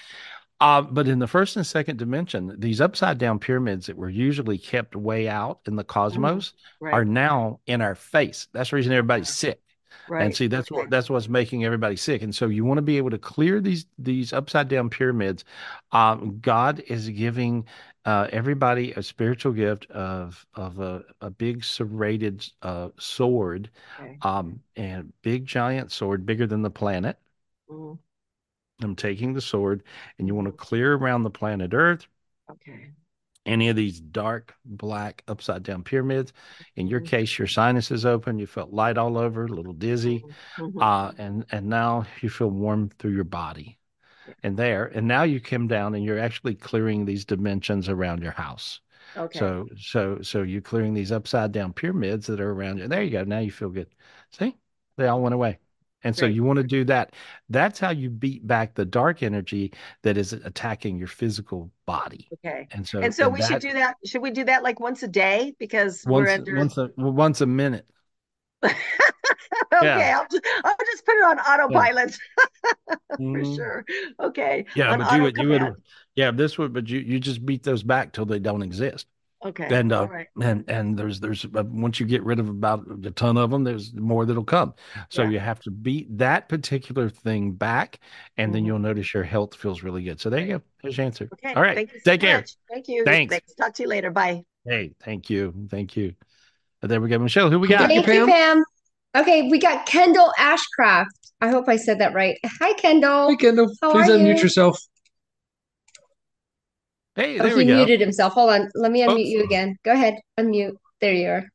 Uh, but in the first and second dimension, these upside down pyramids that were usually kept way out in the mm-hmm. cosmos right. are now in our face. That's the reason everybody's sick. Right. And see, that's what that's what's making everybody sick. And so you want to be able to clear these these upside down pyramids. Um, God is giving uh, everybody a spiritual gift of of a, a big serrated uh, sword, Okay. um, and big giant sword, bigger than the planet. Mhm. I'm taking the sword, and you want to clear around the planet Earth Okay. any of these dark black upside down pyramids. In your case, your sinuses is open, you felt light all over, a little dizzy, Mhm. uh, and and now you feel warm through your body. And there, and now you come down and you're actually clearing these dimensions around your house. Okay. So so so you're clearing these upside down pyramids that are around you. There you go. Now you feel good. See, they all went away. And so you want to do that. That's how you beat back the dark energy that is attacking your physical body. Okay. And so And so and we should do that. Should we do that like once a day? Because we're once under. once a once a minute. okay, yeah. I'll, just, I'll just put it on autopilot for Mhm. sure. Okay. Yeah, but you would you would yeah, this would but you you just beat those back till they don't exist. Okay. And uh, right. and and there's there's uh, once you get rid of about a ton of them, there's more that'll come. So Yeah. you have to beat that particular thing back, and then Mhm. you'll notice your health feels really good. So there you go. There's your answer. Okay. All right. Thank you so Take care. Thank you. Thanks. Talk to you later. Bye. Hey, thank you. Thank you. And there we go. Michelle, who we got? Thank you, Pam. Okay, we got Kendall Ashcraft. I hope I said that right. Hi, Kendall. Hey, Kendall. How Please unmute you? yourself. Hey, Oh, there he we go. muted himself. Hold on. Let me unmute Oops. you oh. again. Go ahead. Unmute. There you are.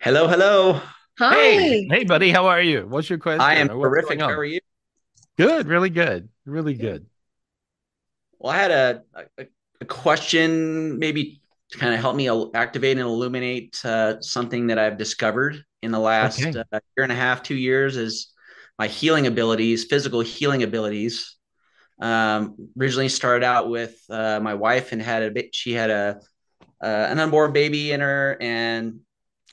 Hello, hello. Hi. Hey, hey, buddy, how are you? What's your question? I am or terrific. How are you? Good, really good, really good. Well, I had a, a, a question, maybe to kind of help me activate and illuminate uh, something that I've discovered in the last Okay. uh, year and a half, two years, is my healing abilities, physical healing abilities. Um, originally started out with uh, my wife and had a bit. She had a uh, an unborn baby in her, and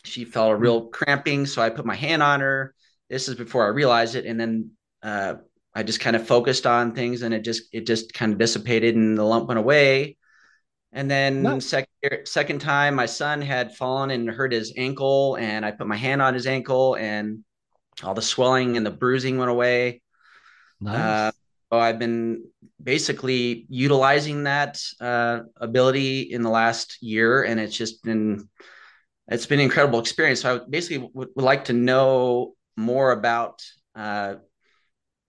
she felt a real cramping. So I put my hand on her. This is before I realized it, and then uh, I just kind of focused on things, and it just it just kind of dissipated, and the lump went away. And then Nice. second second time, my son had fallen and hurt his ankle, and I put my hand on his ankle, and all the swelling and the bruising went away. Nice. Uh, so I've been basically utilizing that uh, ability in the last year, and it's just been it's been an incredible experience. So I basically would, would like to know more about uh,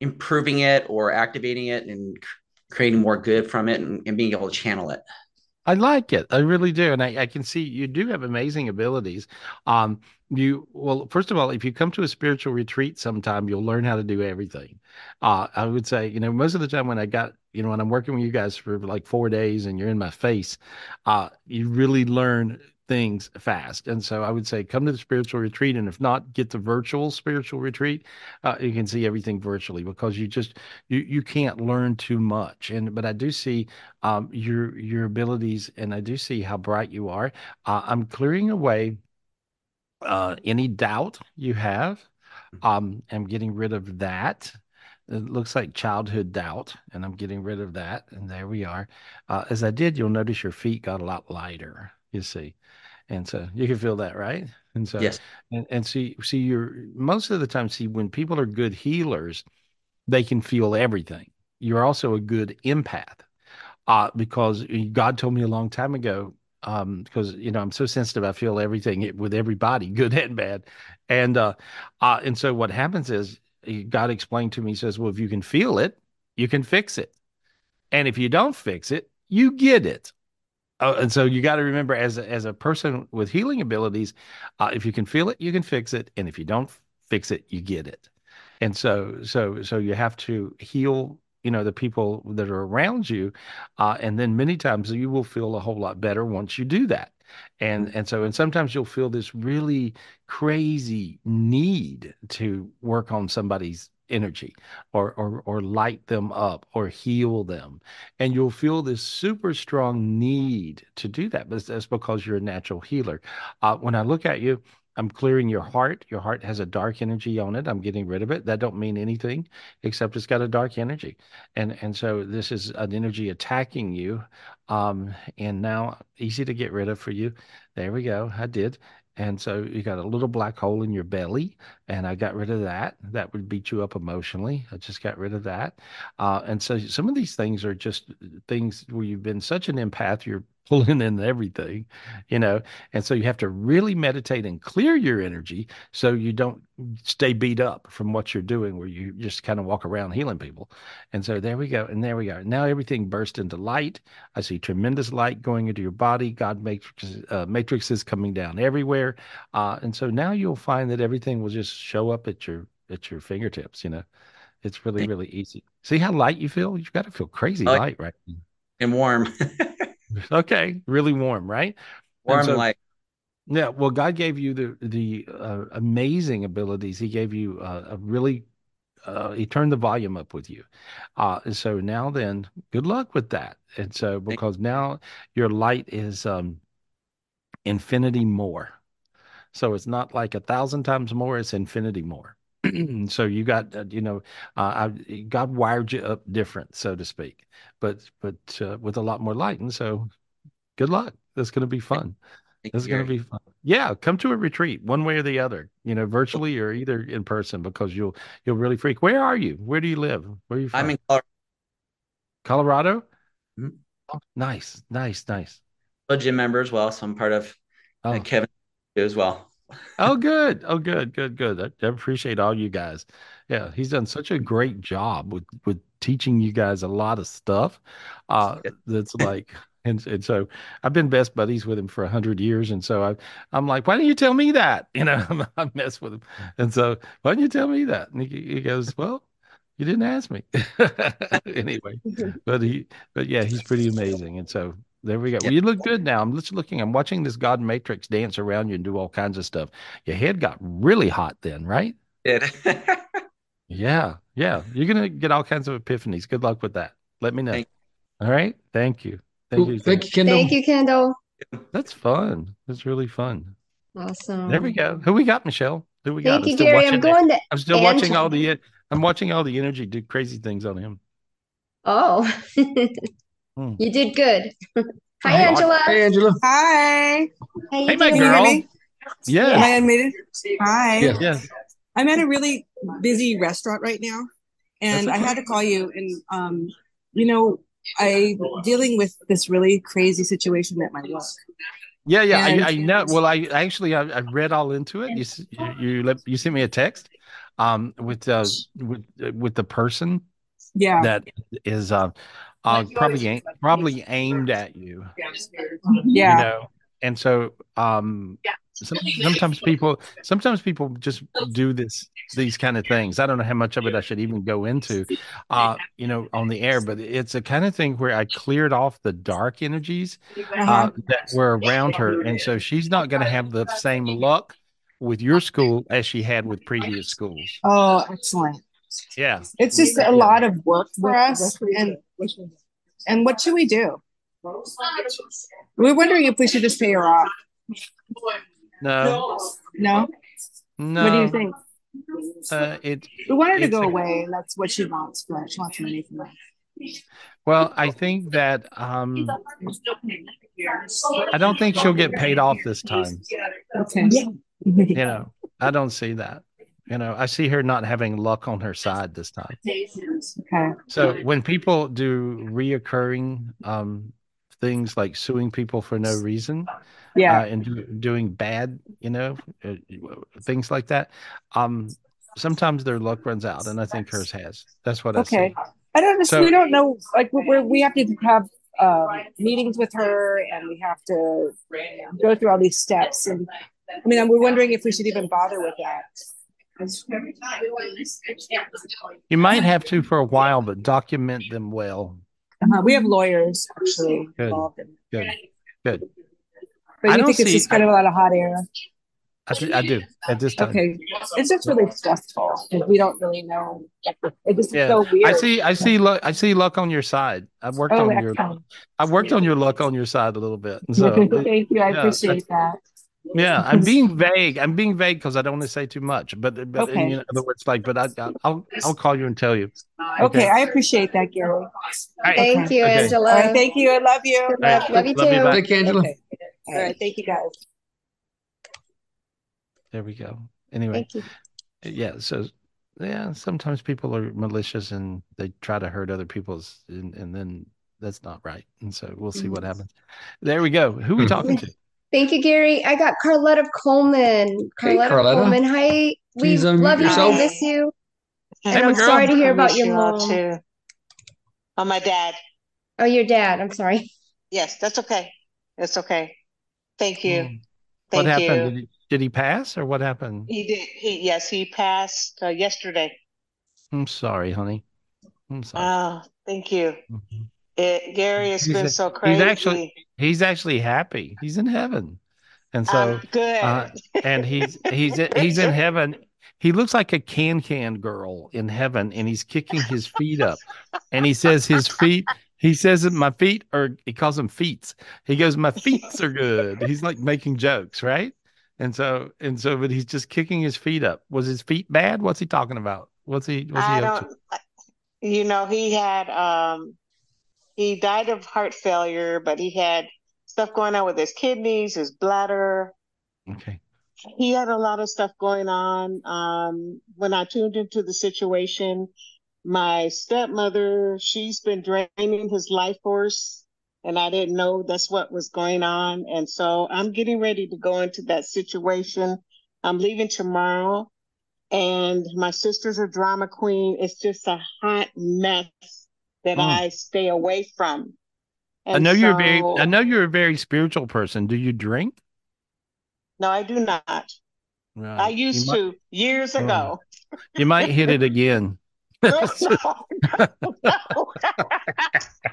improving it or activating it and creating more good from it and, and being able to channel it. I like it. I really do. And I, I can see you do have amazing abilities. Um, you well, first of all, if you come to a spiritual retreat sometime, you'll learn how to do everything. Uh, I would say, you know, most of the time when I got, you know, when I'm working with you guys for like four days and you're in my face, uh, you really learn things fast. And so I would say come to the spiritual retreat. And if not, get the virtual spiritual retreat. Uh, you can see everything virtually because you just you you can't learn too much. And but I do see um, your your abilities, and I do see how bright you are. Uh, I'm clearing away uh, any doubt you have. Um, I'm getting rid of that. It looks like childhood doubt, and I'm getting rid of that. And there we are. Uh, as I did, you'll notice your feet got a lot lighter. You see, and so you can feel that, right? And so, Yes. and and see, see, you're most of the time, see, when people are good healers, they can feel everything. You're also a good empath uh, because God told me a long time ago, um, because you know I'm so sensitive, I feel everything with everybody, good and bad, and uh, uh, and so what happens is God explained to me, he says, well, if you can feel it, you can fix it, and if you don't fix it, you get it. Oh, and so you got to remember, as a, as a person with healing abilities, uh, if you can feel it, you can fix it, and if you don't fix it, you get it. And so, so, so you have to heal, you know, the people that are around you, uh, and then many times you will feel a whole lot better once you do that. And and so, and sometimes you'll feel this really crazy need to work on somebody's energy or or or light them up or heal them. And you'll feel this super strong need to do that but that's because you're a natural healer. Uh, when i look at you i'm clearing your heart. Your heart has a dark energy on it. I'm getting rid of it. That don't mean anything except it's got a dark energy. And and so this is an energy attacking you um and now easy to get rid of for you. There we go. I did And so you got a little black hole in your belly, and I got rid of that. That would beat you up emotionally. I just got rid of that. Uh, and so some of these things are just things where you've been such an empath, you're pulling in everything, you know. And so you have to really meditate and clear your energy so you don't stay beat up from what you're doing, where you just kind of walk around healing people. And so there we go. And there we go. Now everything burst into light. I see tremendous light going into your body. God matrix, uh, matrices coming down everywhere. Uh, and so now you'll find that everything will just show up at your at your fingertips, you know. It's really, really easy. See how light you feel? You've got to feel crazy light right And warm. okay, really warm, right? Warm so, light. Yeah, well, God gave you the the uh, amazing abilities. He gave you uh, a really uh, he turned the volume up with you. Uh, and so now then, good luck with that. And so because now your light is um, infinity more. So it's not like a thousand times more; it's infinity more. so you got uh, you know uh, I, God wired you up different, so to speak, but but uh, with a lot more light. And so, good luck. That's going to be fun. It's going to be fun. Yeah, come to a retreat, one way or the other. You know, virtually or either in person, because you'll you'll really freak. Where are you? Where do you live? Where are you from? I'm in Colorado. Colorado. Mm-hmm. Oh, nice, nice, nice. A GIN member as well, so I'm part of uh, oh. Kevin as well oh, good. Oh, good, good, good. I, I appreciate all you guys. Yeah, he's done such a great job with with teaching you guys a lot of stuff. Uh, that's like, and and so I've been best buddies with him for a hundred years, and so I I'm like, why didn't you tell me that? You know, I'm, I mess with him, and so why didn't you tell me that? And he, he goes, well, you didn't ask me anyway. But he, but yeah, he's pretty amazing, and so there we go. Yep. Well, you look good now. I'm just looking. I'm watching this God Matrix dance around you and do all kinds of stuff. Your head got really hot then, right? It. yeah, yeah. You're gonna get all kinds of epiphanies. Good luck with that. Let me know. Thank all right. Thank you. Thank you. Thank you, Kendall. Thank you, Kendall. That's fun. That's really fun. Awesome. There we go. Who we got, Michelle? Who we got? Thank you, Gary. I'm going to. I'm still watching all the. I'm watching all the energy do crazy things on him. Oh. Hmm. You did good. Hi, Angela. Hi, Angela. Hi. Hey, my girl. Yeah. Am I unmuted? Hi. Yeah. Yes. I'm at a really busy restaurant right now, and I had to call you. And um, you know, I'm dealing with this really crazy situation at my work. Yeah, yeah, and, I, I, know. Well, I actually I, I, read all into it. You you you, let, you sent me a text, um, with uh with with the person, yeah, that is uh uh, probably probably aimed at you. Yeah. You know, and so um, some, sometimes people sometimes people just do this these kind of things. I don't know how much of it I should even go into, uh, you know, on the air, but it's a kind of thing where I cleared off the dark energies uh, uh-huh. that were around her, and so she's not going to have the same luck with your school as she had with previous schools. Oh, excellent. Yeah. It's just a lot of work for us. And, and what should we do? We're wondering if we should just pay her off. No. No? No. What do you think? Uh, it, we want her to go a, away. That's what she wants, but she wants money from us. Well, I think that um, I don't think she'll get paid off this time. Okay. You know, I don't see that. You know, I see her not having luck on her side this time. Okay. So when people do reoccurring um, things like suing people for no reason, yeah, uh, and do, doing bad, you know, uh, things like that, um, sometimes their luck runs out, and I think hers has. That's what okay. I see. Okay. I don't. So, we don't know. Like we we have to have uh, meetings with her, and we have to go through all these steps. And I mean, we're wondering if we should even bother with that. You might have to for a while, but document them well. Uh-huh. We have lawyers actually good. involved in Good. Good. But I you think see, it's just kind I, of a lot of hot air? I, th- I do at this time. Okay, it's just really stressful we don't really know. It just yeah. so weird. I see. I see. Luck. I see luck on your side. I've worked oh, on excellent. your. I've worked on your luck on your side a little bit. So, Thank you. I yeah, appreciate that. Yeah, I'm being vague. I'm being vague because I don't want to say too much. But but okay. in other words, like, but I, I'll I'll call you and tell you. Okay, okay I appreciate that, Gary. Right. Thank you, okay. Angela. Right, thank you. I love you. Right. Love, love you too. Thank you, Angela. All right, thank you, guys. There we go. Anyway, yeah. So yeah, sometimes people are malicious and they try to hurt other people's, and, and then that's not right. And so we'll see what mm-hmm. happens. There we go. Who are we talking to? Thank you, Gary. I got Carletta Coleman. Carletta, hey, Carletta. Coleman. Hi. We love you. We miss you. And hey, I'm girl. sorry to hear about your mom. Too. Oh, my dad. Oh, your dad. I'm sorry. Yes, that's okay. It's okay. Thank you. Mm. Thank what happened? You. Did, he, did he pass or what happened? He did. He yes, he passed uh, yesterday. I'm sorry, honey. I'm sorry. Oh, thank you. Mm-hmm. It, Gary, it's he's been a, so crazy. He's actually he's actually happy. He's in heaven, and so good. Uh, and he's he's he's in heaven. He looks like a can can girl in heaven, and he's kicking his feet up, and he says his feet. He says that my feet are. He calls them feet. He goes, my feet are good. He's like making jokes, right? And so and so, but he's just kicking his feet up. Was his feet bad? What's he talking about? What's he? What's he I up to? You know, he had um he died of heart failure, but he had stuff going on with his kidneys, his bladder. Okay. He had a lot of stuff going on. Um, when I tuned into the situation, my stepmother, she's been draining his life force, and I didn't know that's what was going on. And so I'm getting ready to go into that situation. I'm leaving tomorrow, and my sister's a drama queen. It's just a hot mess that mm. I stay away from. And I know so, you're very I know you're a very spiritual person. Do you drink? No, I do not. Right. I used to years ago. You might hit it again. no, no, no.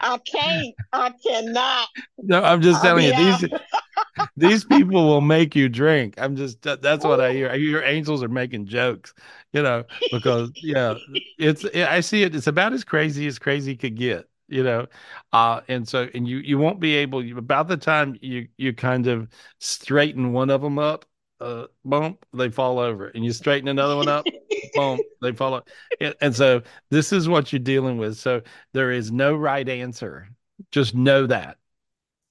I can't. I cannot. No, I'm just telling you these these people will make you drink. I'm just that's what I hear. I hear angels are making jokes, you know, because yeah, it's I see it. It's about as crazy as crazy could get, you know, uh, and so and you you won't be able. About the time you you kind of straighten one of them up, uh, bump, they fall over, and you straighten another one up, boom, they fall up. And, and so this is what you're dealing with. So there is no right answer. Just know that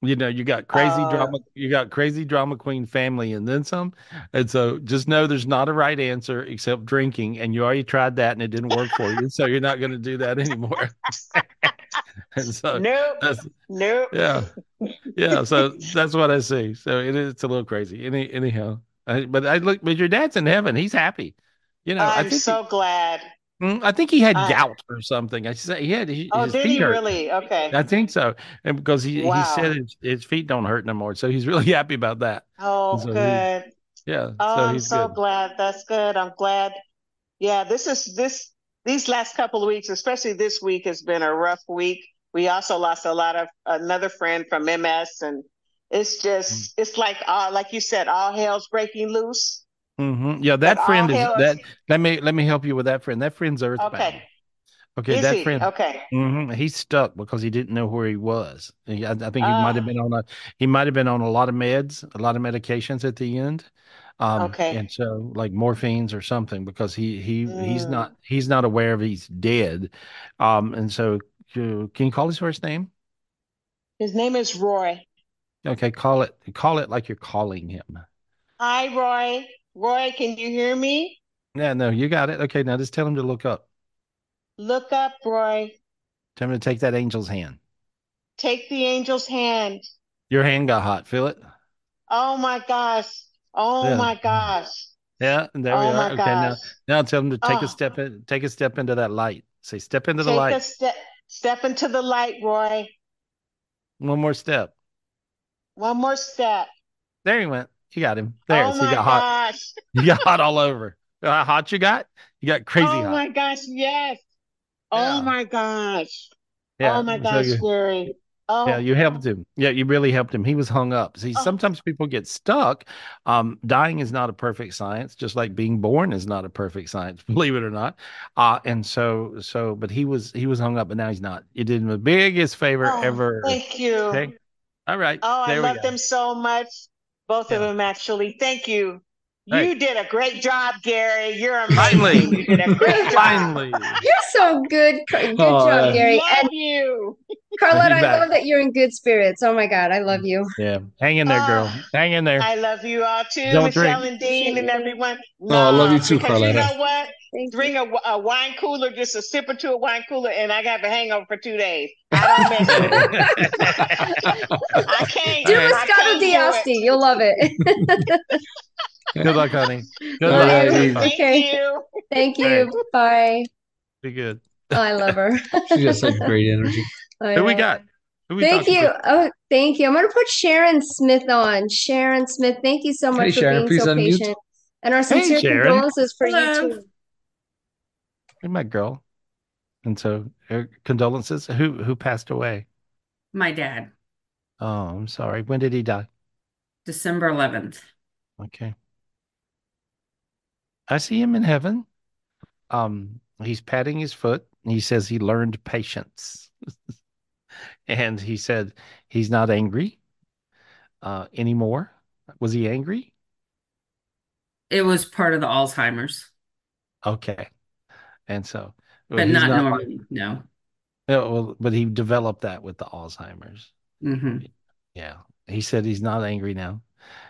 you know you got crazy uh, drama you got crazy drama queen family and then some. And so just know there's not a right answer except drinking and you already tried that and it didn't work for you so you're not going to do that anymore. And so nope. nope. yeah. Yeah so that's what i see. So it, it's a little crazy. Any, anyhow I, but i look but your dad's in heaven. He's happy. You know i'm so he, glad I think he had uh, gout or something. I said he had. He, oh, did he hurt. really? Okay. I think so, and because he, wow. he said his, his, feet don't hurt no more, so he's really happy about that. Oh, so good. He, yeah. Oh, so I'm so good. glad. That's good. I'm glad. Yeah, this is this these last couple of weeks, especially this week, has been a rough week. We also lost a lot of another friend from MS, and it's just mm. it's like uh, like you said, all hell's breaking loose Mm-hmm. Yeah, that friend is that. Let me let me help you with that friend. That friend's earthbound. Okay. Okay, is that he? friend. Okay. Mm-hmm, he's stuck because he didn't know where he was. I, I think he uh, might have been on a he might have been on a lot of meds, a lot of medications at the end. Um, okay. And so, like morphines or something, because he he mm. he's not he's not aware of he's dead. Um, and so, uh, can you call his first name? His name is Roy. Okay, call it call it like you're calling him. Hi, Roy. Roy, can you hear me? Yeah, no, you got it. Okay, now just tell him to look up. Look up, Roy. Tell him to take that angel's hand. Take the angel's hand. Your hand got hot. Feel it? Oh my gosh. Oh yeah. my gosh. Yeah, and there oh we are. Okay, gosh. now now tell him to take oh. a step in, take a step into that light. Say step into take the light. Step, step into the light, Roy. One more step. One more step. There he went. You got him. There. Oh so you got gosh. hot. You got hot all over. How hot you got? You got crazy oh hot. Oh my gosh, yes. Yeah. Oh my gosh. Yeah. Oh my gosh, so Gary. Oh. Yeah, you helped him. Yeah, you really helped him. He was hung up. See, oh. sometimes people get stuck. Um, dying is not a perfect science, just like being born is not a perfect science, believe it or not. Uh, and so, so, but he was he was hung up, but now he's not. You did him the biggest favor oh, ever. Thank you. Okay. All right. Oh, I love them so much. Both yeah. of them, actually. Thank you. Hey. You did a great job, Gary. You're amazing. Finally. You did a great job. Finally. You're so good. Good oh, job, Gary. Love and you. Carlette, I love that you're in good spirits. Oh my God, I love you. Yeah. Hang in there, girl. Uh, Hang in there. I love you all too, Don't Michelle drink. and Dean and everyone. No, oh, I love you too, Carlette. You know what? Bring a, a, wine cooler, just a sip or two of wine cooler, and I got the hangover for two days. I don't mess with it. I can't. Do Moscato d'Asti. You'll love it. Good luck, honey. Good luck. Thank okay. you. Thank you. Right. Bye. Be good. Oh, I love her. she just like great energy. Who we got? Who we thank you. Oh, thank you. I'm going to put Sharon Smith on. Sharon Smith, thank you so much hey, for Sharon, being so patient. Mute. And our sincere hey, condolences for Hello. you too. Hey, my girl. And so, uh, condolences. Who who passed away? My dad. Oh, I'm sorry. When did he die? December 11th. Okay. I see him in heaven. Um, he's patting his foot. he says he learned patience. and he said he's not angry uh, anymore. Was he angry? It was part of the Alzheimer's. Okay. And so, but not, not normally, like, no. well, but he developed that with the Alzheimer's. Mm-hmm. Yeah. He said he's not angry now.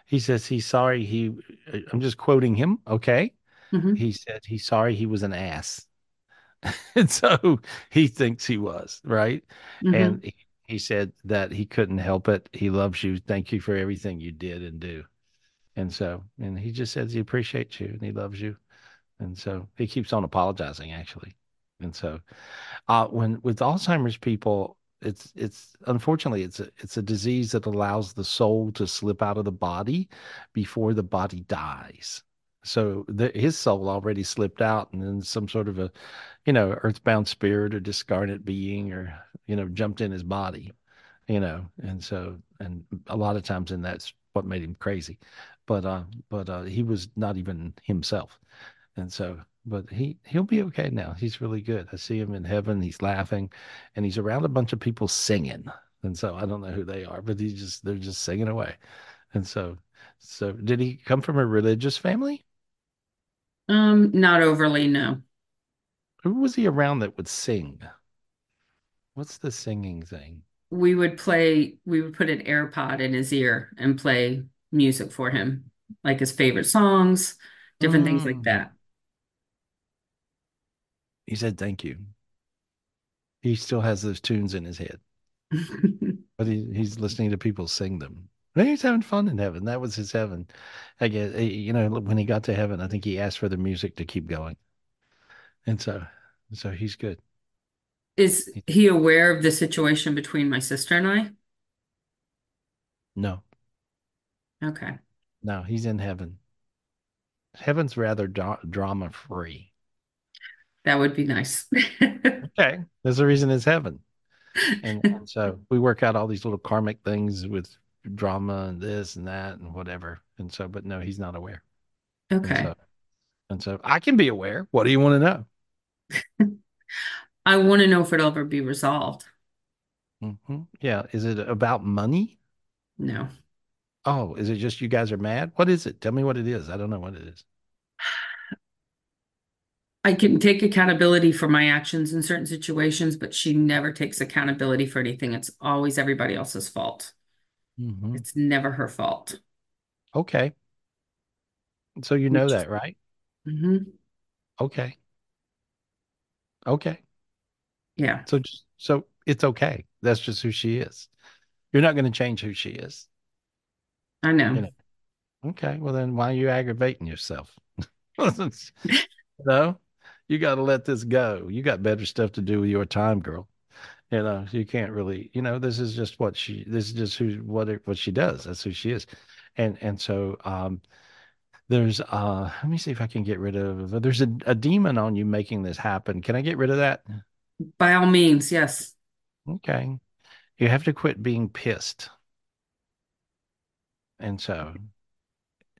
He says he's sorry. He, I'm just quoting him. Okay. Mm-hmm. He said he's sorry he was an ass. and so he thinks he was, right? Mm-hmm. And he, he said that he couldn't help it. He loves you. Thank you for everything you did and do. And so, and he just says he appreciates you and he loves you. And so he keeps on apologizing, actually. And so, uh, when with Alzheimer's people, it's it's unfortunately it's a it's a disease that allows the soul to slip out of the body before the body dies so the, his soul already slipped out and then some sort of a you know earthbound spirit or discarnate being or you know jumped in his body you know and so and a lot of times and that's what made him crazy. But uh but uh he was not even himself. And so but he he'll be okay now. He's really good. I see him in heaven. He's laughing and he's around a bunch of people singing. And so i don't know who they are but he's just they're just singing away. And so so did he come from a religious family um, not overly, no. Who was he around that would sing? What's the singing thing? We would play, we would put an AirPod in his ear and play music for him, like his favorite songs, different mm. things like mm. that. He said, Thank you. He still has those tunes in his head, but he, he's listening to people sing them. He's having fun in heaven. That was his heaven. I guess eh, you know when he got to heaven, I think he asked for the music to keep going, and so so he's good. Is he aware of the situation between my sister and I? No. Okay. No, he's in heaven. Heaven's rather drama free. That would be nice. okay, there's a reason it's heaven, and, and so we work out all these little karmic things with drama and this and that and whatever. And so, but no, he's not aware. Okay. And so, and so I can be aware. What do you want to know? I want to know if it'll ever be resolved. Mm-hmm. Yeah. Is it about money? No. Oh, is it just you guys are mad? What is it? Tell me what it is. I don't know what it is. I can take accountability for my actions in certain situations, but she never takes accountability for anything. It's always everybody else's fault. Mm-hmm. It's never her fault. Okay. So you know that, right? Mm-hmm. Okay. Okay. Yeah. So just, so it's okay. That's just who she is. You're not going to change who she is. I know. You know. Okay. Well, then why are you aggravating yourself? no, you got to let this go. You got better stuff to do with your time, girl you know you can't really you know this is just what she this is just who what it, what she does. That's who she is. And and so um there's uh let me see if i can get rid of there's a, a demon on you making this happen. Can i get rid of that? By all means yes. Okay. You have to quit being pissed. And so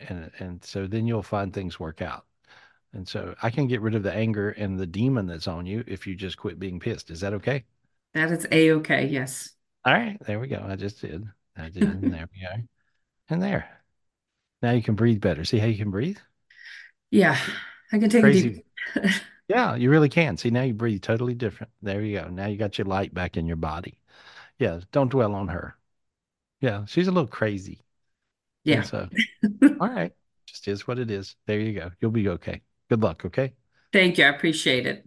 and and so then you'll find things work out. And so i can get rid of the anger and the demon that's on you if you just quit being pissed. Is that okay that is a okay. Yes. All right, there we go. I just did. I did. and there we go. And there. Now you can breathe better. See how you can breathe? Yeah, I can take Crazy. a deep. yeah, you really can. See now you breathe totally different. There you go. Now you got your light back in your body. Yeah, don't dwell on her. Yeah, she's a little crazy. Yeah. And so, all right, just is what it is. There you go. You'll be okay. Good luck. Okay. Thank you. I appreciate it.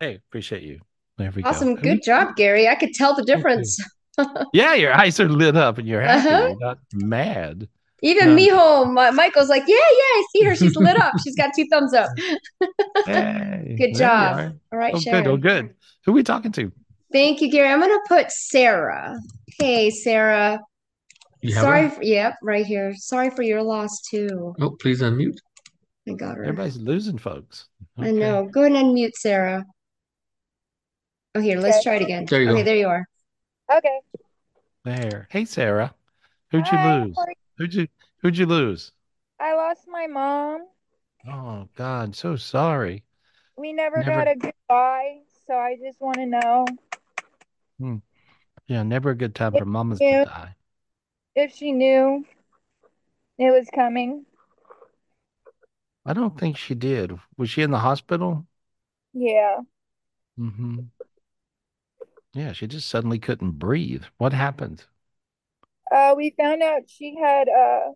Hey, appreciate you. There we awesome. go. Good job, Gary. I could tell the difference. yeah, your eyes are lit up and you're happy. Uh-huh. You're not mad. Even no. Miho, my, Michael's like, yeah, yeah, I see her. She's lit up. She's got two thumbs up. hey, good job. All right, oh, Sharon. Good, oh, good. Who are we talking to? Thank you, Gary. I'm going to put Sarah. Hey, Sarah. Sorry. For, yep, right here. Sorry for your loss, too. Oh, please unmute. I got her. Everybody's losing folks. Okay. I know. Go ahead and unmute Sarah. Oh, here, let's try it again. There you okay, go. there you are. Okay. There. Hey, Sarah. Who'd you lose? Who'd you Who'd you lose? I lost my mom. Oh God, so sorry. We never, never... got a goodbye, so I just want to know. Hmm. Yeah, never a good time if for mamas knew, to die. If she knew it was coming. I don't think she did. Was she in the hospital? Yeah. Mm-hmm. Yeah, she just suddenly couldn't breathe. What happened? Uh, we found out she had uh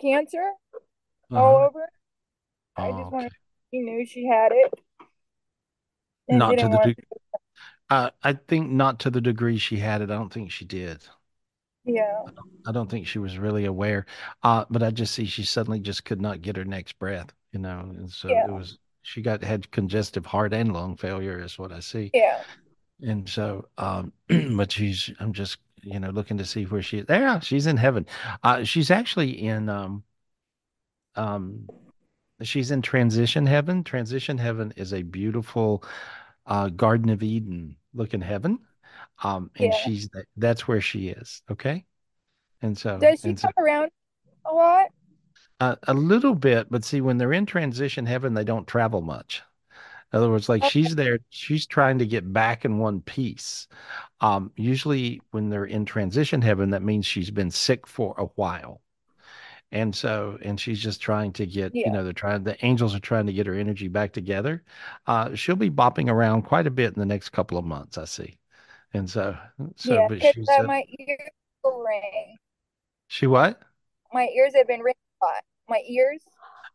cancer uh-huh. all over. Oh, I just okay. wanted she knew she had it. Not to the degree. Uh, I think not to the degree she had it. I don't think she did. Yeah. I don't, I don't think she was really aware. Uh, but I just see she suddenly just could not get her next breath, you know, and so yeah. it was she got had congestive heart and lung failure is what I see. Yeah. And so, um, but she's, I'm just, you know, looking to see where she is. There, she's in heaven. Uh, she's actually in, um, um, she's in transition heaven. Transition heaven is a beautiful, uh, Garden of Eden looking heaven. Um, and yeah. she's, that's where she is. Okay. And so, does she come so, around a lot? Uh, a little bit, but see, when they're in transition heaven, they don't travel much. In other words, like she's there, she's trying to get back in one piece. Um, usually, when they're in transition heaven, that means she's been sick for a while. And so, and she's just trying to get, yeah. you know, they're trying, the angels are trying to get her energy back together. Uh, she'll be bopping around quite a bit in the next couple of months, I see. And so, so, yeah, but she's, uh, my ears ring. She what? My ears have been ringing a lot. My ears.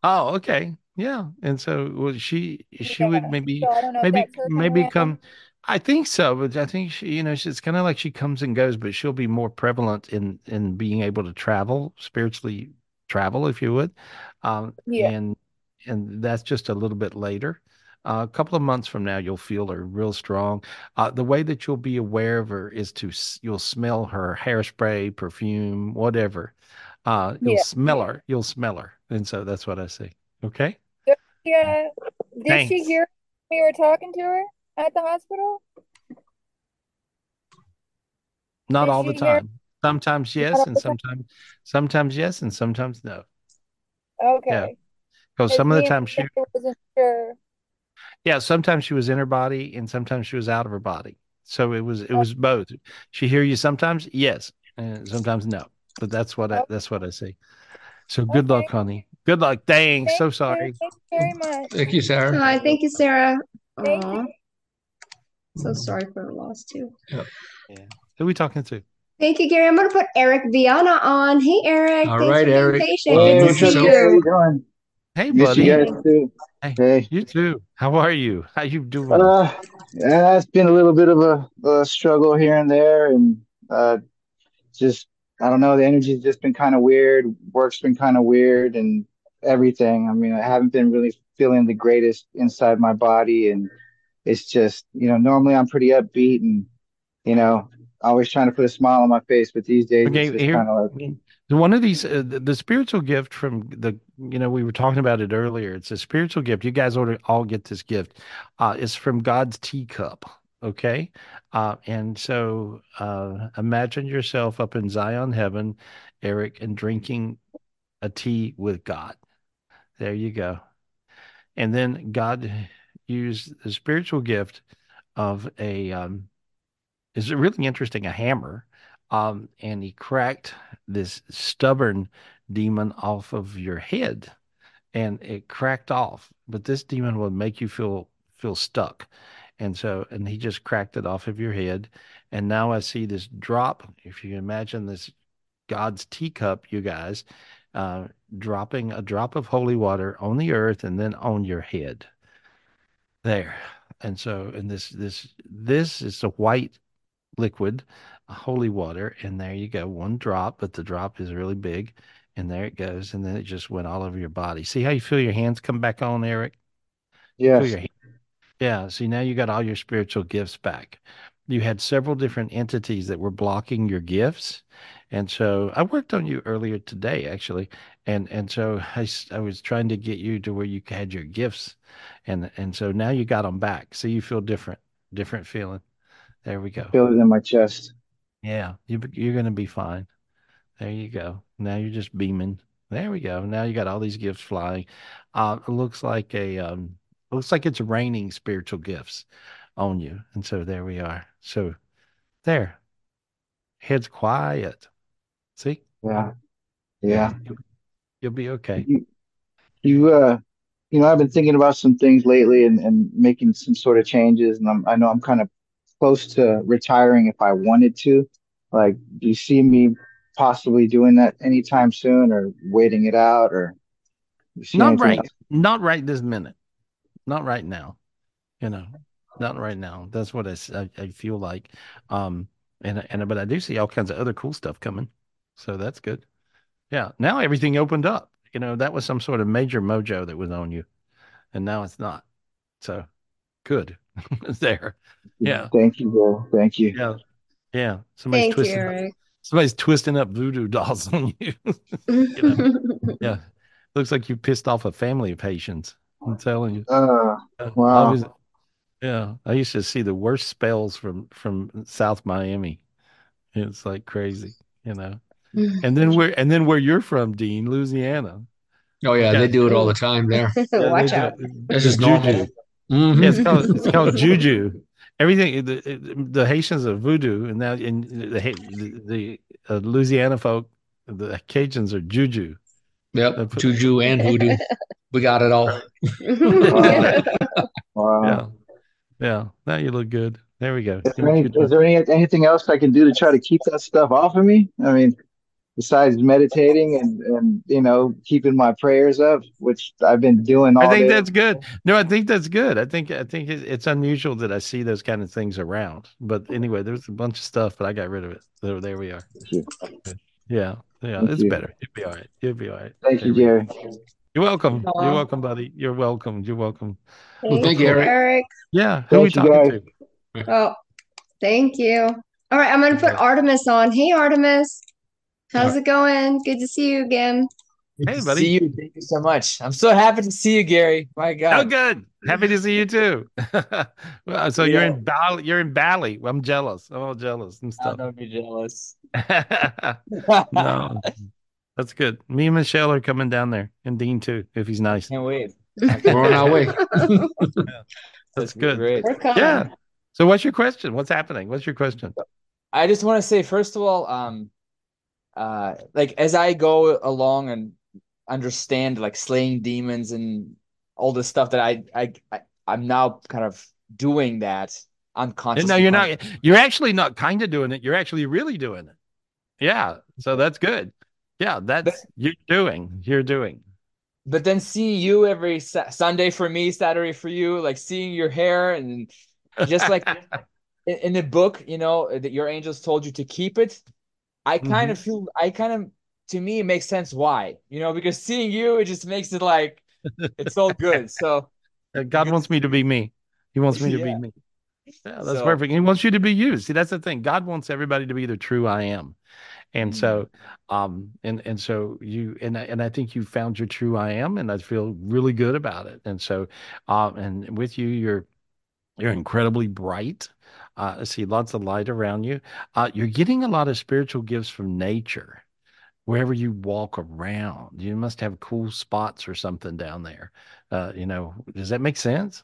Oh, okay. Yeah, and so well, she she would maybe so maybe maybe come. I think so, but I think she, you know, it's kind of like she comes and goes, but she'll be more prevalent in in being able to travel spiritually, travel if you would, um, yeah. and and that's just a little bit later. Uh, a couple of months from now, you'll feel her real strong. Uh, the way that you'll be aware of her is to you'll smell her hairspray, perfume, whatever. Uh, you'll yeah. smell her. You'll smell her, and so that's what I see. Okay. Yeah. Did Thanks. she hear we were talking to her at the hospital? Not Did all the time. Hear? Sometimes yes, and sometimes sometimes yes, and sometimes no. Okay. Yeah. Because some of the time she wasn't sure. Yeah, sometimes she was in her body and sometimes she was out of her body. So it was it was both. She hear you sometimes, yes, and sometimes no. But that's what I oh. that's what I see. So good okay. luck, honey. Good luck. Dang, thank so sorry. Thank you very much. Thank you, Sarah. Hi, thank you, Sarah. Thank you. So sorry for the loss too. Yep. Yeah. Who are we talking to? Thank you, Gary. I'm going to put Eric Viana on. Hey, Eric. All Thanks right, Eric. Patient. Hey, Good to see you. How you doing? Hey, buddy. You guys too. Hey, hey, you too. How are you? How you doing? Uh, yeah, it's been a little bit of a, a struggle here and there, and uh, just I don't know. The energy's just been kind of weird. Work's been kind of weird, and everything. I mean, I haven't been really feeling the greatest inside my body, and it's just you know normally I'm pretty upbeat and you know always trying to put a smile on my face, but these days okay, it's kind of like one of these uh, the, the, spiritual gift from the you know we were talking about it earlier. It's a spiritual gift. You guys ought to all get this gift. Uh, it's from God's teacup. Okay, uh, and so uh, imagine yourself up in Zion heaven, Eric, and drinking a tea with God. There you go. And then God used the spiritual gift of a um, is it really interesting a hammer um, and he cracked this stubborn demon off of your head, and it cracked off. But this demon will make you feel feel stuck, and so and he just cracked it off of your head, and now I see this drop. If you imagine this God's teacup, you guys, uh, dropping a drop of holy water on the earth and then on your head. There. And so, and this, this, this is a white liquid, holy water. And there you go. One drop, but the drop is really big. And there it goes. And then it just went all over your body. See how you feel your hands come back on, Eric? Yes. Yeah. See, now you got all your spiritual gifts back. You had several different entities that were blocking your gifts. And so I worked on you earlier today, actually, and and so I, I was trying to get you to where you had your gifts, and and so now you got them back, so you feel different, different feeling. There we go. Feel it in my chest. Yeah, you you're gonna be fine. There you go. Now you're just beaming. There we go. Now you got all these gifts flying. Uh, it looks like a um, looks like it's raining spiritual gifts on you, and so there we are. So there, head's quiet. See? Yeah. Yeah. You'll, you'll be okay. You, you, uh, you know, I've been thinking about some things lately and, and making some sort of changes. And I'm, I know I'm kind of close to retiring if I wanted to. Like, do you see me possibly doing that anytime soon or waiting it out or not right else? not right this minute not right now you know not right now that's what I, I, I feel like um and and but i do see all kinds of other cool stuff coming so that's good. Yeah. Now everything opened up. You know, that was some sort of major mojo that was on you. And now it's not. So good. it's there. Yeah. Thank you, Bill. Thank you. Yeah. Yeah. Somebody's Thank twisting you, up, somebody's twisting up voodoo dolls on you. you know? yeah. Looks like you pissed off a family of Haitians. I'm telling you. Uh, wow. I was, yeah. I used to see the worst spells from from South Miami. It's like crazy, you know. Mm-hmm. and then where and then where you're from, Dean, Louisiana. Oh yeah, yeah. they do it all the time there. Watch out. This is normal. Mm-hmm. Yeah, it's called it's called juju. Everything the, the Haitians are voodoo, and now in the the, the uh, Louisiana folk, the Cajuns are juju. Yep, put, juju and voodoo. We got it all. wow. wow. Yeah, yeah. Now you look good. There we go. Is there, any, is there any, anything else I can do to try to keep that stuff off of me? I mean, besides meditating and and you know keeping my prayers up which i've been doing all i think day. that's good no i think that's good i think i think it's unusual that i see those kind of things around but anyway there's a bunch of stuff but i got rid of it so there we are yeah yeah Thank it's you. better you'll be all right you'll be all right Thank you, Gary. You're welcome. Aww. You're welcome, buddy. You're welcome. You're welcome. Thank, well, thank you, Eric. Eric. Yeah. Who thank are we talking to? Oh, thank you. All right, I'm going to put Artemis on. Hey, Artemis. How's it going? Good to see you again. Hey, buddy. See you. Thank you so much. I'm so happy to see you, Gary. My God. Oh, good. Happy to see you too. well, so yeah. you're in Bali. You're in Bali. I'm jealous. I'm all jealous and stuff. Don't be jealous. no, that's good. Me and Michelle are coming down there, and Dean too, if he's nice. Can't wait. We're on our way. yeah. That's good. Great. Yeah. So, what's your question? What's happening? What's your question? I just want to say, first of all, um, uh like as I go along and understand like slaying demons and all the stuff that I I, I I'm now kind of doing that unconsciously. No, you're not. You're actually not kind of doing it. You're actually really doing it. Yeah. So that's good. Yeah, that's but, you're doing. You're doing. But then see you every sa- Sunday for me, Saturday for you, like seeing your hair and just like in, in the book, you know, that your angels told you to keep it. I kind mm-hmm. of feel I kind of to me it makes sense why you know because seeing you it just makes it like it's all good. So God wants me to be me. He wants me to yeah. be me. Yeah, that's so, perfect. He wants you to be you. See, that's the thing. God wants everybody to be the true I am. And mm-hmm. so, um, and and so you and and I think you found your true I am, and I feel really good about it. And so, um, and with you, you're you're incredibly bright. Uh, I see lots of light around you. Uh, you're getting a lot of spiritual gifts from nature. Wherever you walk around, you must have cool spots or something down there. Uh, you know, does that make sense?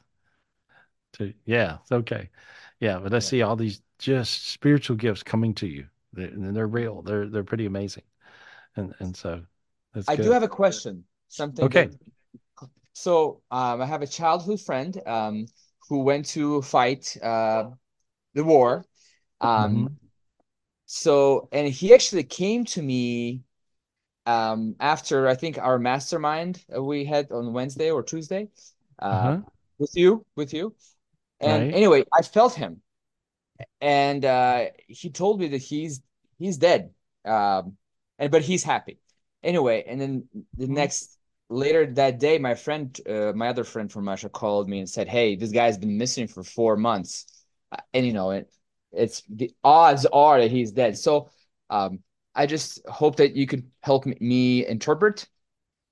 To yeah, okay, yeah. But I see all these just spiritual gifts coming to you. they're, they're real. They're they're pretty amazing, and and so I good. do have a question. Something. Okay. So um, I have a childhood friend um, who went to fight uh, the war. Um, mm-hmm. So and he actually came to me um, after I think our mastermind we had on Wednesday or Tuesday uh, uh-huh. with you with you. And right. anyway, I felt him, and uh, he told me that he's he's dead, um, and but he's happy anyway. And then the mm-hmm. next later that day, my friend, uh, my other friend from Russia, called me and said, "Hey, this guy's been missing for four months, and you know it." It's the odds are that he's dead. So um, I just hope that you could help me interpret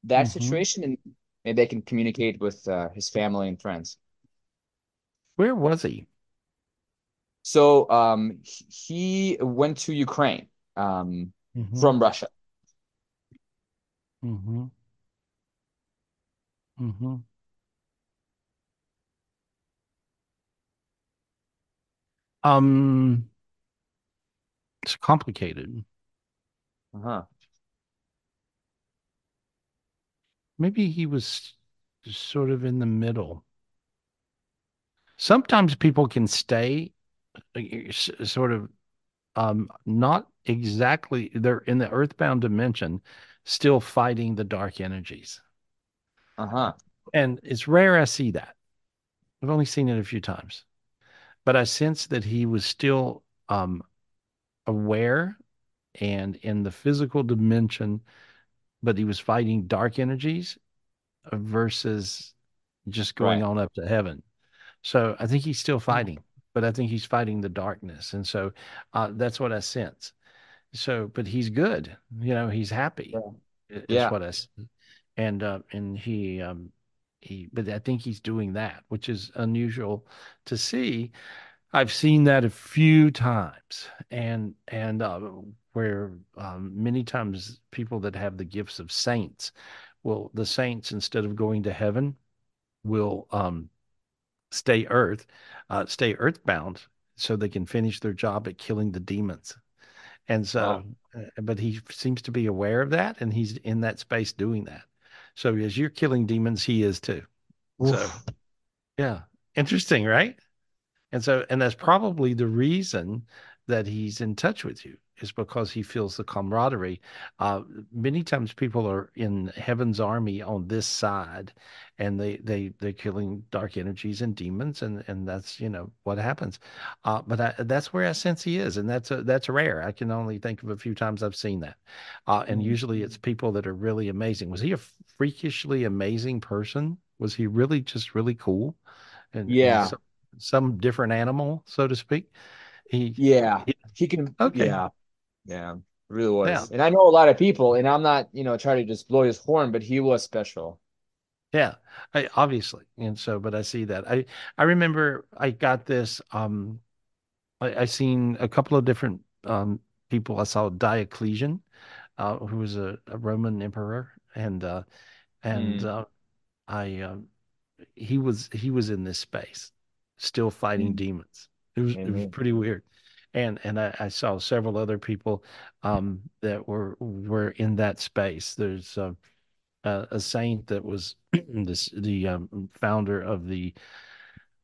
that mm-hmm. situation and maybe I can communicate with uh, his family and friends. Where was he? So um, he went to Ukraine um, mm-hmm. from Russia. Mm-hmm. Mm-hmm. Um, it's complicated. Uh-huh. Maybe he was sort of in the middle. Sometimes people can stay uh, sort of um not exactly they're in the earthbound dimension still fighting the dark energies. Uh-huh. And it's rare I see that. I've only seen it a few times. But I sense that he was still um aware and in the physical dimension, but he was fighting dark energies versus just going right. on up to heaven. So I think he's still fighting, but I think he's fighting the darkness. And so uh, that's what I sense. So, but he's good, you know, he's happy. Yeah. Is yeah. what I see. And, uh, and he, um, he, but I think he's doing that, which is unusual to see. I've seen that a few times, and and uh, where um, many times people that have the gifts of saints will the saints instead of going to heaven will um, stay earth, uh, stay earthbound, so they can finish their job at killing the demons. And so, wow. uh, but he seems to be aware of that, and he's in that space doing that. So as you're killing demons, he is too. Oof. So, yeah, interesting, right? And so, and that's probably the reason that he's in touch with you is because he feels the camaraderie. Uh, many times people are in heaven's army on this side, and they they they're killing dark energies and demons, and and that's you know what happens. Uh, but I, that's where I sense he is, and that's a, that's rare. I can only think of a few times I've seen that, uh, and usually it's people that are really amazing. Was he a freakishly amazing person? Was he really just really cool? And yeah. And some, some different animal, so to speak. He, yeah, he, he can. Okay. Yeah, yeah, really was. Yeah. And I know a lot of people, and I'm not, you know, trying to just blow his horn, but he was special. Yeah, I, obviously, and so, but I see that. I I remember I got this. Um, I, I seen a couple of different um people. I saw Diocletian, uh, who was a, a Roman emperor, and uh, and mm. uh, I um, he was he was in this space, still fighting mm. demons. It was it was pretty weird and and I, I, saw several other people um, that were were in that space. There's uh, a, a saint that was this the um, founder of the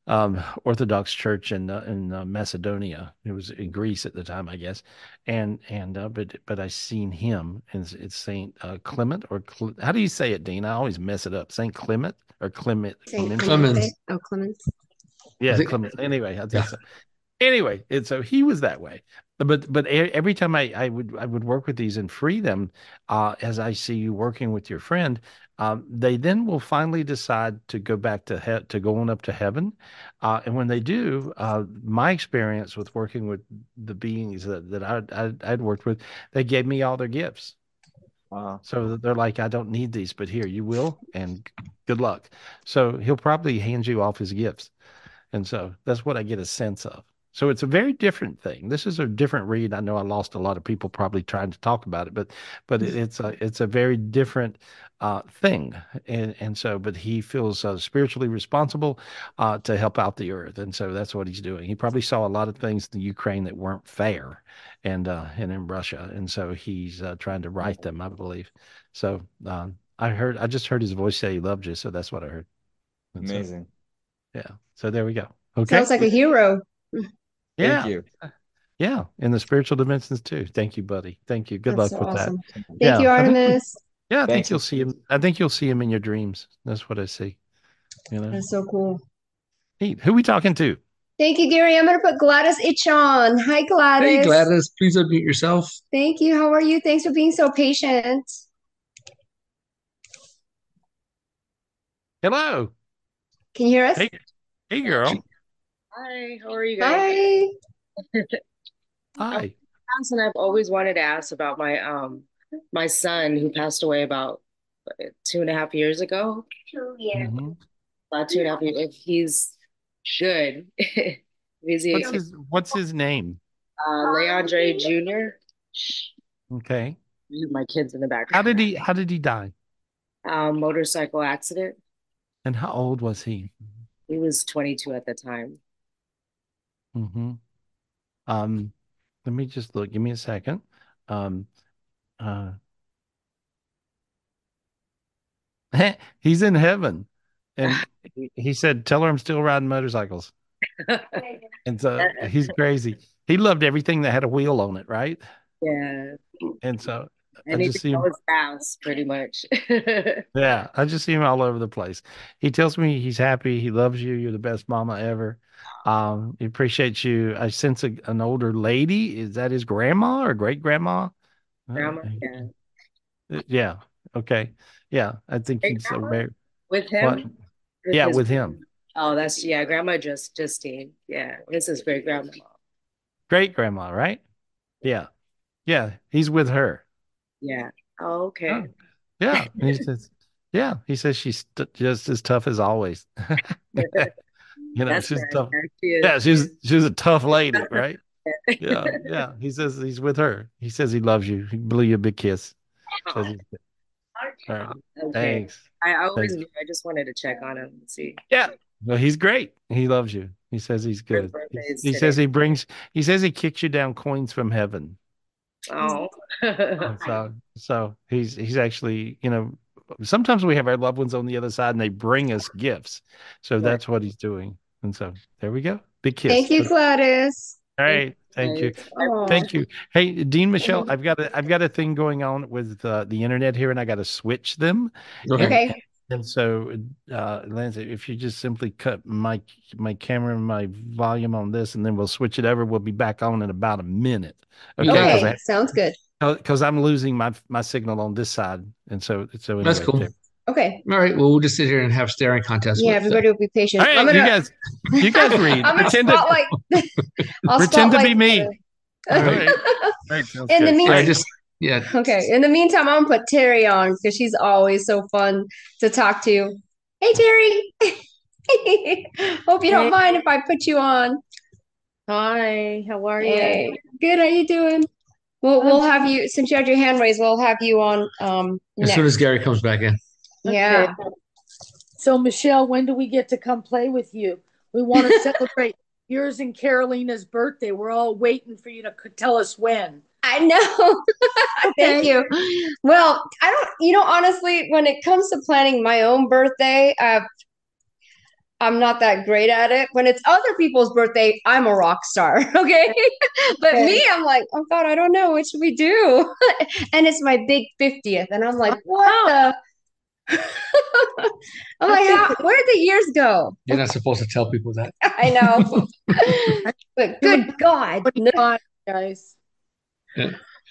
um, Orthodox Church in uh, in uh, Macedonia. It was in Greece at the time, I guess, and and uh, but but I seen him, and it's, it's Saint uh, Clement or Cle- how do you say it, Dean? I always mess it up. Saint Clement or Clement? Saint Clement. Oh, Clement. Yeah, Clement. Anyway, I think yeah. so anyway, and so he was that way. But but every time I, I would I would work with these and free them, uh, as I see you working with your friend, um, they then will finally decide to go back to he- to going up to heaven, uh, and when they do, uh, my experience with working with the beings that, that I, I I'd worked with, they gave me all their gifts. Wow. So they're like, I don't need these, but here you will, and good luck. So he'll probably hand you off his gifts, and so that's what I get a sense of So it's a very different thing. This is a different read. I know I lost a lot of people probably trying to talk about it, but but it's a it's a very different uh, thing. And and so, but he feels uh, spiritually responsible uh, to help out the earth, and so that's what he's doing. He probably saw a lot of things in Ukraine that weren't fair, and uh, and in Russia, and so he's uh, trying to right them, I believe. So um, I heard, I just heard his voice say he loved you, so that's what I heard. And Amazing. So, yeah. So there we go. Okay. Sounds like a hero. Yeah. Thank you. Yeah, in the spiritual dimensions too. Thank you, buddy. Thank you. Good That's luck with awesome. that. Thank yeah. you, Artemis. I think, yeah, I think Thanks. you'll see him. I think you'll see him in your dreams. That's what I see. You know, That's so cool. Neat. Who we talking to? Thank you, Gary. I'm going to put Gladys Itch on. Hi, Gladys. Hey, Gladys, please unmute yourself. Thank you. How are you? Thanks for being so patient. Hello. Can you hear us? Hey, hey, girl. Hi, how are you guys? Hi. Hi. And I've always wanted to ask about my um my son who passed away about uh, two and a half years ago. Two years. Mhm. About two and a half years. If he's good, if he's What's his What's his name? uh, Leandre Jr. Okay. My kids in the background. How did he How did he die? Um, motorcycle accident. And how old was he? He was 22 at the time. Mm-hmm. Um, let me just look. Give me a second. Um, uh, he's in heaven, and he- said, "Tell her I'm still riding motorcycles." And so he's crazy. He loved everything that had a wheel on it, right? Yeah. And so I just see him. was fast, pretty much. Yeah, I just see him all over the place. He tells me he's happy. He loves you. You're the best mama ever. Um, he appreciates you. Uh, I sense a, an older lady. Is that his grandma or great grandma? Grandma, yeah. Uh, yeah. Okay. Yeah. I think Great he's grandma? very With him? what? Yeah, his- with him. Oh, that's yeah, grandma just Justine. Yeah, this is great grandma. Great grandma, right? Yeah. Yeah. He's with her. Yeah. Oh, okay. Oh, yeah. He says, yeah. He says she's t- just as tough as always. you know, That's she's tough. She. Yeah, she's she's a tough lady, right? Yeah, yeah. He says he's with her. He says he loves you. He blew you a big kiss. Says he's- All right. Okay. Thanks. I always Thanks. knew. I just wanted to check on him and see. Yeah. Well, he's great. He loves you. He says he's good. He, he today. says he brings. He says he kicks you down coins from heaven. Oh. So, so he's he's actually, you know, sometimes we have our loved ones on the other side and they bring us gifts. So that's what he's doing. And so there we go. Big kiss. Thank you, Gladys. All right. Thank you. Aw. Thank you. Hey, Dean Michelle, I've got a I've got a thing going on with uh, the internet here and I got to switch them. Okay. And, Okay. and so uh Lance, if you just simply cut my my camera and my volume on this and then we'll switch it over, we'll be back on in about a minute. Okay, Because sounds good. Because I'm losing my my signal on this side. And so so That's cool. there- Okay. All right. Well, we'll just sit here and have staring contests. Yeah, with, everybody will be patient. All right, I'm gonna, you guys you guys read. I'm gonna Pretend to- spotlight. I'll Pretend to be me. All right. All right, sounds In the meantime- I just yeah. Okay. In the meantime, I'm gonna put Terry on because she's always so fun to talk to. Hey, Terry. Hope you don't Hey. mind if I put you on. Hi, how are Hey, you? good. How are you doing? We'll we'll have you since you had your hand raised. We'll have you on um As next. soon as Gary comes back in. Yeah. So Michelle, when do we get to come play with you? We want to celebrate yours and Carolina's birthday. We're all waiting for you to tell us when. I know. Thank you. Well, I don't, you know, honestly, when it comes to planning my own birthday, uh, I'm not that great at it. When it's other people's birthday, I'm a rock star. Okay. But Okay. me, I'm like, oh God, I don't know. What should we do? And it's my big 50th. And I'm like, what the? I'm like, how, where'd the years go? You're not supposed to tell people that. I know. But good God. Twenty-five, guys.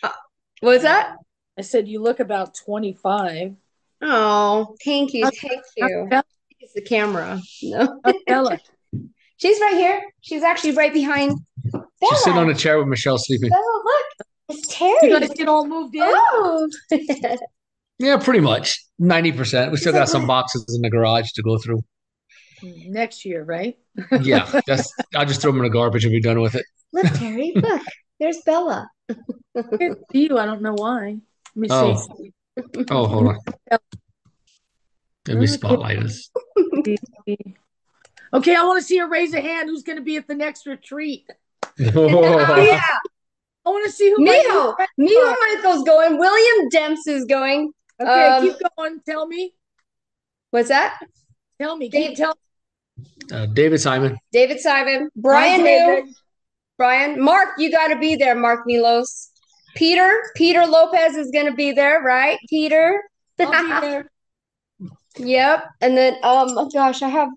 Uh, what's that? I said you look about 25. Oh, thank you. Thank you. Bella. It's the camera. No. Oh, Bella. She's right here. She's actually right behind. She's sitting on a chair with Michelle sleeping. Oh, look. It's Terry. You Terry. guys get all moved in? Oh. Yeah, pretty much. 90%. We still got some boxes in the garage to go through. next year, right? Yeah, that's. I'll just throw them in the garbage and be done with it. Look, Terry, look, there's Bella. you, I don't know why. Let me Oh. see. Oh, hold on. Let me spotlight us. Okay, I want to see a raise a hand. Who's going to be at the next retreat? Oh, yeah. I want to see who. my Mijo, new friends Mijo are. Michael's going. William Demps is going. Okay, Um, keep going. Tell me. What's that? Tell me. Keep tell. Uh, David Simon. David Simon, Brian David. New, Brian, Mark, you got to be there, Mark Milos. Peter, Peter Lopez is going to be there, right? Peter. I'll be there. Yep. And then, um, oh gosh, I have,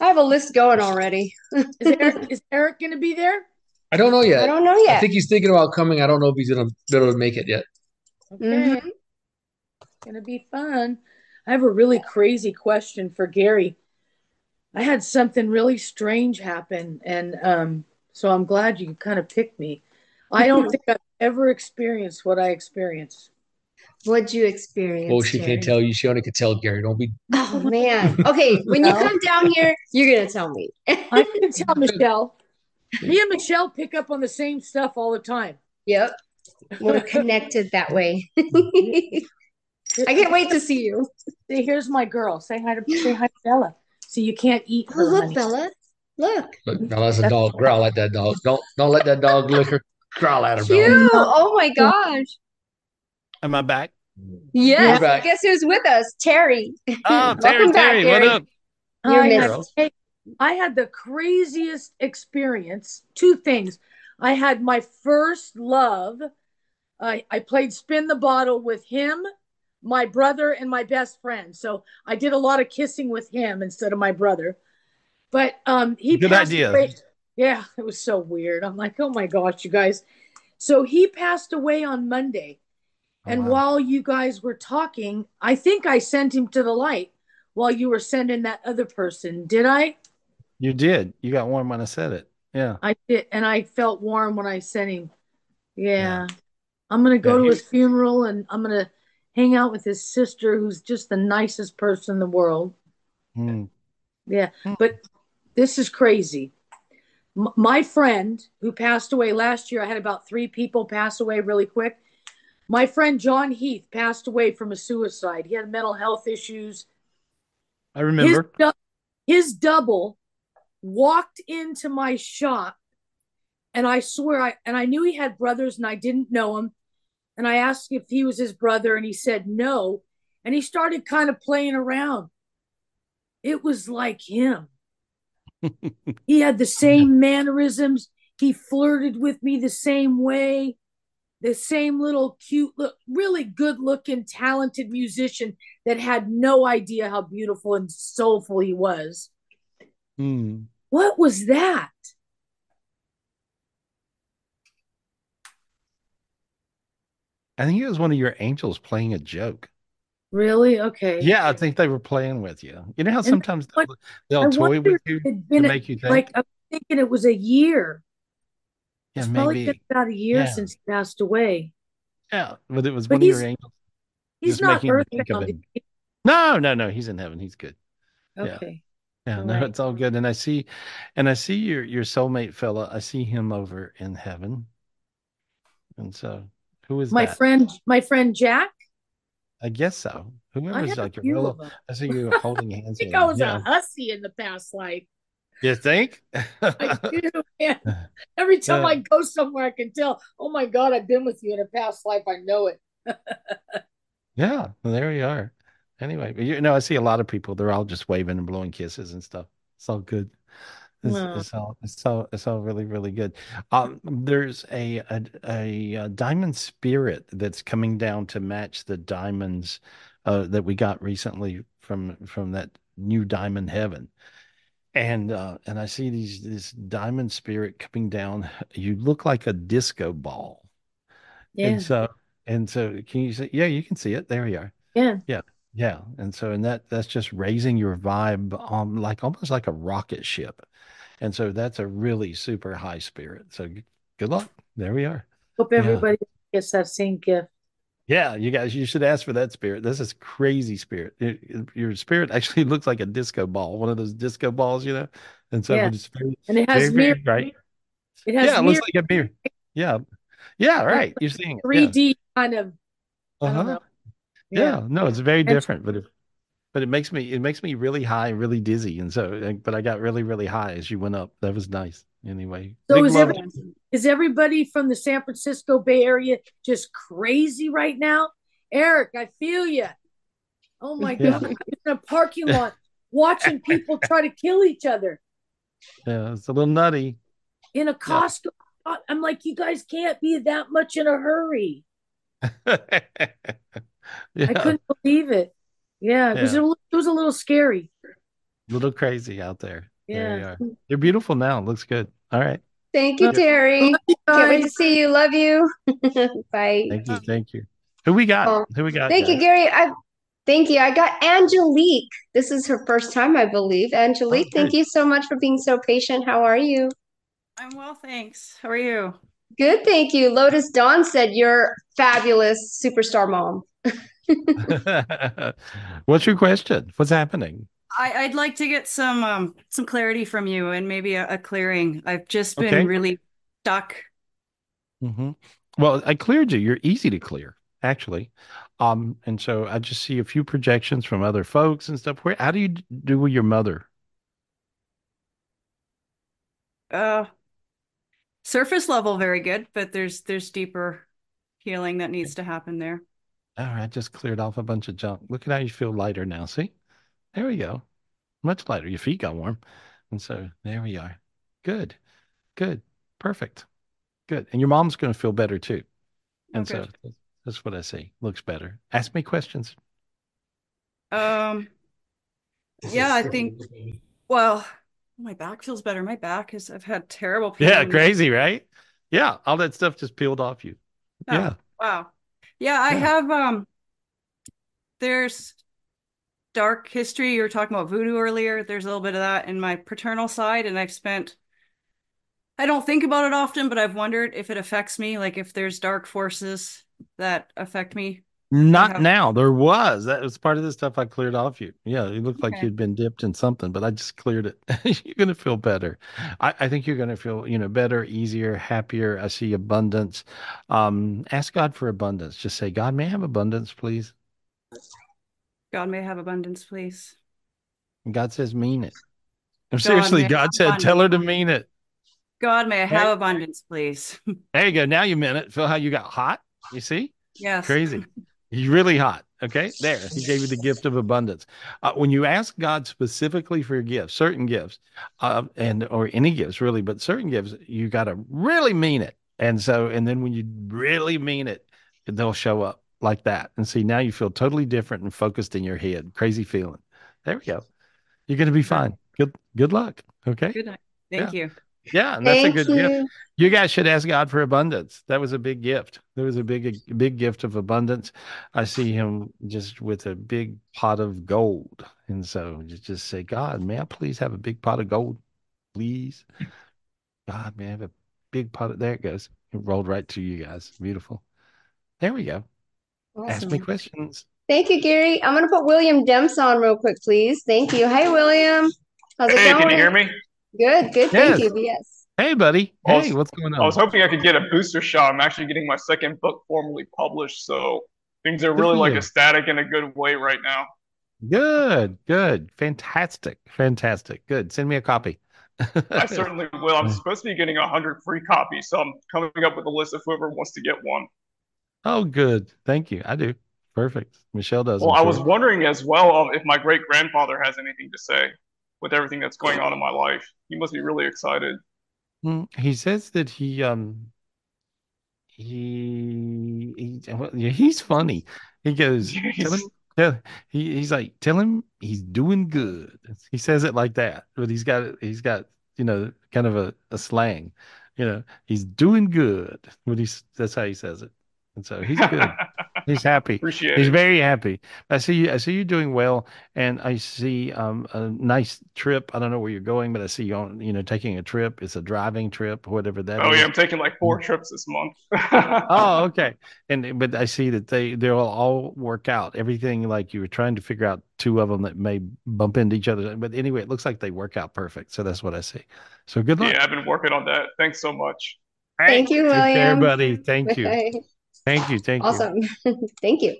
I have a list going already. Is Eric, is Eric going to be there? I don't know yet. I don't know yet. I think he's thinking about coming. I don't know if he's gonna be able to make it yet. Okay. Mm-hmm. Gonna be fun. I have a really crazy question for Gary. I had something really strange happen, and um, so I'm glad you kind of picked me. I don't think I've ever experienced what I experienced. What'd you experience? Oh, she can't tell you. She only could tell Gary. Don't be. Oh man. Okay, when you come down here, you're gonna tell me. I can tell Michelle. Me and Michelle pick up on the same stuff all the time. Yep. We're connected that way. I can't wait to see you. See, here's my girl. Say hi to say hi to Bella. See, you can't eat Oh, look, honey. Bella. Look. Look, now that's a dog. Growl at that dog. Don't don't let that dog lick her. Growl at her, Cute. Bella. Oh my gosh. Am I back? Yes. You're back. Guess who's with us? Terry. Oh, Terry, Welcome back, Terry, what up? You're I missed. had, I had the craziest experience. Two things. I had my first love. I I played spin the bottle with him, my brother, and my best friend. So I did a lot of kissing with him instead of my brother. But um, he Good passed idea. away. Yeah, it was so weird. I'm like, oh my gosh, you guys. So he passed away on Monday. And while you guys were talking, I think I sent him to the light while you were sending that other person. Did I? You did. You got warm when I said it. Yeah. I did. And I felt warm when I sent him. Yeah. I'm going to go Yeah, to his funeral and I'm going to hang out with his sister, who's just the nicest person in the world. Hmm. Yeah. But this is crazy. M- my friend who passed away last year, I had about three people pass away really quick. My friend John Heath passed away from a suicide. He had mental health issues. I remember. His, dou- his double walked into my shop, and I swear I and I knew he had brothers, and I didn't know him. And I asked if he was his brother, and he said no. And he started kind of playing around. It was like him. he had the same mannerisms. He flirted with me the same way. The same little cute, look, really good looking, talented musician that had no idea how beautiful and soulful he was. Hmm. What was that? I think it was one of your angels playing a joke. Really? Okay. Yeah, I think they were playing with you. You know how And sometimes what- they'll I toy with you to a- make you think. Like I'm thinking it was a year. Yeah, It's probably been about a year Yeah. since he passed away. Yeah, but it was But one of your he's- angels. He's not making you think of earthbound. No, no, no. He's in heaven. He's good. Okay. Yeah, All no, right. it's all good. And I see, and I see your your soulmate fella. I see him over in heaven. And so, who is My that? friend, my friend Jack. I guess so. Whoever's like a few real. I see you holding hands. I think I was Yeah. a hussy in the past life. You think? I do, man. Every time. I go somewhere, I can tell. Oh my God, I've been with you in a past life. I know it. Yeah, well, there you are. Anyway, but you know, I see a lot of people. They're all just waving and blowing kisses and stuff. It's all good. It's, Wow. it's all it's all it's all really really good. Um, there's a, a a a diamond spirit that's coming down to match the diamonds uh, that we got recently from from that new diamond heaven. And uh, and I see these this diamond spirit coming down. You look like a disco ball. Yeah. And so and so can you see? Yeah, you can see it. There you are. Yeah. Yeah. Yeah. And so and that that's just raising your vibe um like almost like a rocket ship. And so that's a really super high spirit. So good luck. There we are. Hope Yeah. everybody gets that same gift. Yeah, you guys, you should ask for that spirit. This is crazy spirit. your spirit actually looks like a disco ball, one of those disco balls, you know. And so Yeah. it's very, And it has very, very mirror- bright. It has yeah, it looks like a mirror. Yeah, yeah, right. You're seeing it. three Yeah. D kind of. Uh-huh. know. Yeah, no, it's very different, but it, but it makes me it makes me really high, really dizzy, and so but I got really really high as you went up. That was nice. Anyway, So is every, is everybody from the San Francisco Bay Area just crazy right now? Eric, I feel you. Oh my Yeah. God, in a parking lot watching people try to kill each other Yeah, it's a little nutty. in a Costco. I'm like, you guys can't be that much in a hurry. Yeah, I couldn't believe it. Yeah, it was a, it was a little scary. a little crazy out there. There you Yeah. are. You're beautiful now. Looks good. All right. Thank you, Terry. Love you Can't wait to see you. Love you. Bye. Thank you. Thank you. Who we got? Oh, Who we got? Thank you. Gary. I thank you. I got Angelique. This is her first time, I believe. Angelique, oh, thank you so much for being so patient. How are you? I'm well, thanks. How are you? Good, thank you. Lotus Dawn said you're fabulous superstar mom. What's your question? What's happening? I, I'd like to get some um, some clarity from you and maybe a, a clearing. I've just been Okay. really stuck. hmm Well, I cleared you. You're easy to clear, actually. Um, and so I just see a few projections from other folks and stuff. Where, how do you do with your mother? Uh, surface level, very good, but there's there's deeper healing that needs to happen there. All right, just cleared off a bunch of junk. Look at how you feel lighter now. See? There we go. Much lighter. Your feet got warm. And so there we are. Good. Good. Perfect. Good. And your mom's going to feel better too. And so that's what I see. Looks better. Ask me questions. Um, yeah, I think. Well, my back feels better. My back is. I've had terrible pain. Yeah, in the- crazy, right? Yeah, all that stuff just peeled off you. Oh, Yeah. Wow. Yeah, I have um there's dark history. You were talking about voodoo earlier. There's a little bit of that in my paternal side, and I've spent I don't think about it often, but I've wondered if it affects me, like if there's dark forces that affect me. Not have- now. There was. That was part of the stuff I cleared off you. Yeah, it looked like you'd been dipped in something, but I just cleared it. you're gonna feel better. I, I think you're gonna feel, you know, better, easier, happier. I see abundance. Um, ask God for abundance. Just say, God, may I have abundance, please? God may have abundance, please. God says, mean it. And God, seriously, God said, tell her to mean it. God may I have abundance, please. There you go. Now you meant it. Feel how you got hot? You see? Yes. Crazy. He's really hot. Okay. There. He gave you the gift of abundance. Uh, when you ask God specifically for gifts, certain gifts, uh, and or any gifts really, but certain gifts, you got to really mean it. And so, and then when you really mean it, they'll show up like that. And see, now you feel totally different and focused in your head. Crazy feeling. There we go. You're going to be fine. Good, good luck. Okay. Good night. Thank Yeah. you. Yeah, and that's Thank a good gift. you. You guys should ask God for abundance. That was a big gift. There was a big, a big gift of abundance. I see him just with a big pot of gold, and so you just say, God, may I please have a big pot of gold, please? God, may I have a big pot of there it goes. It rolled right to you guys. Beautiful. There we go. Ask me questions. Thank you, Gary. I'm gonna put William Demps on real quick, please. Thank you. Hi, William. How's it Hey, going? can you hear me? Good, good. Thank you. Yes. Hey, buddy. I was- Hey, what's going on? I was hoping I could get a booster shot. I'm actually getting my second book formally published, so things are Good really for like you. ecstatic in a good way right now. Good, good, fantastic, fantastic. Good. Send me a copy. I certainly will. I'm supposed to be getting a hundred free copies, so I'm coming up with a list of whoever wants to get one. Oh, good. Thank you. I do. Perfect. Michelle does. Well, I'm I was wondering as well if my great grandfather has anything to say with everything that's going on in my life. He must be really excited. Mm, He says that he um he, he well, yeah, he's funny. He goes, tell him, tell, he he's like, tell him he's doing good. He says it like that, but he's got he's got you know kind of a, a slang, you know, he's doing good. But he's that's how he says it, and so he's good. He's happy. Appreciate He's it. very happy. I see you. I see you doing well, and I see um, a nice trip. I don't know where you're going, but I see you on. You know, taking a trip. It's a driving trip, whatever that Oh is. yeah, I'm taking like four trips this month. oh, okay. And but I see that they they'll all work out. Everything like you were trying to figure out two of them that may bump into each other. But anyway, it looks like they work out perfect. So that's what I see. So good luck. Yeah, I've been working on that. Thanks so much. Thank you, William. Take care, buddy. Thank you. Bye. Thank you. Thank you. Awesome. Thank you.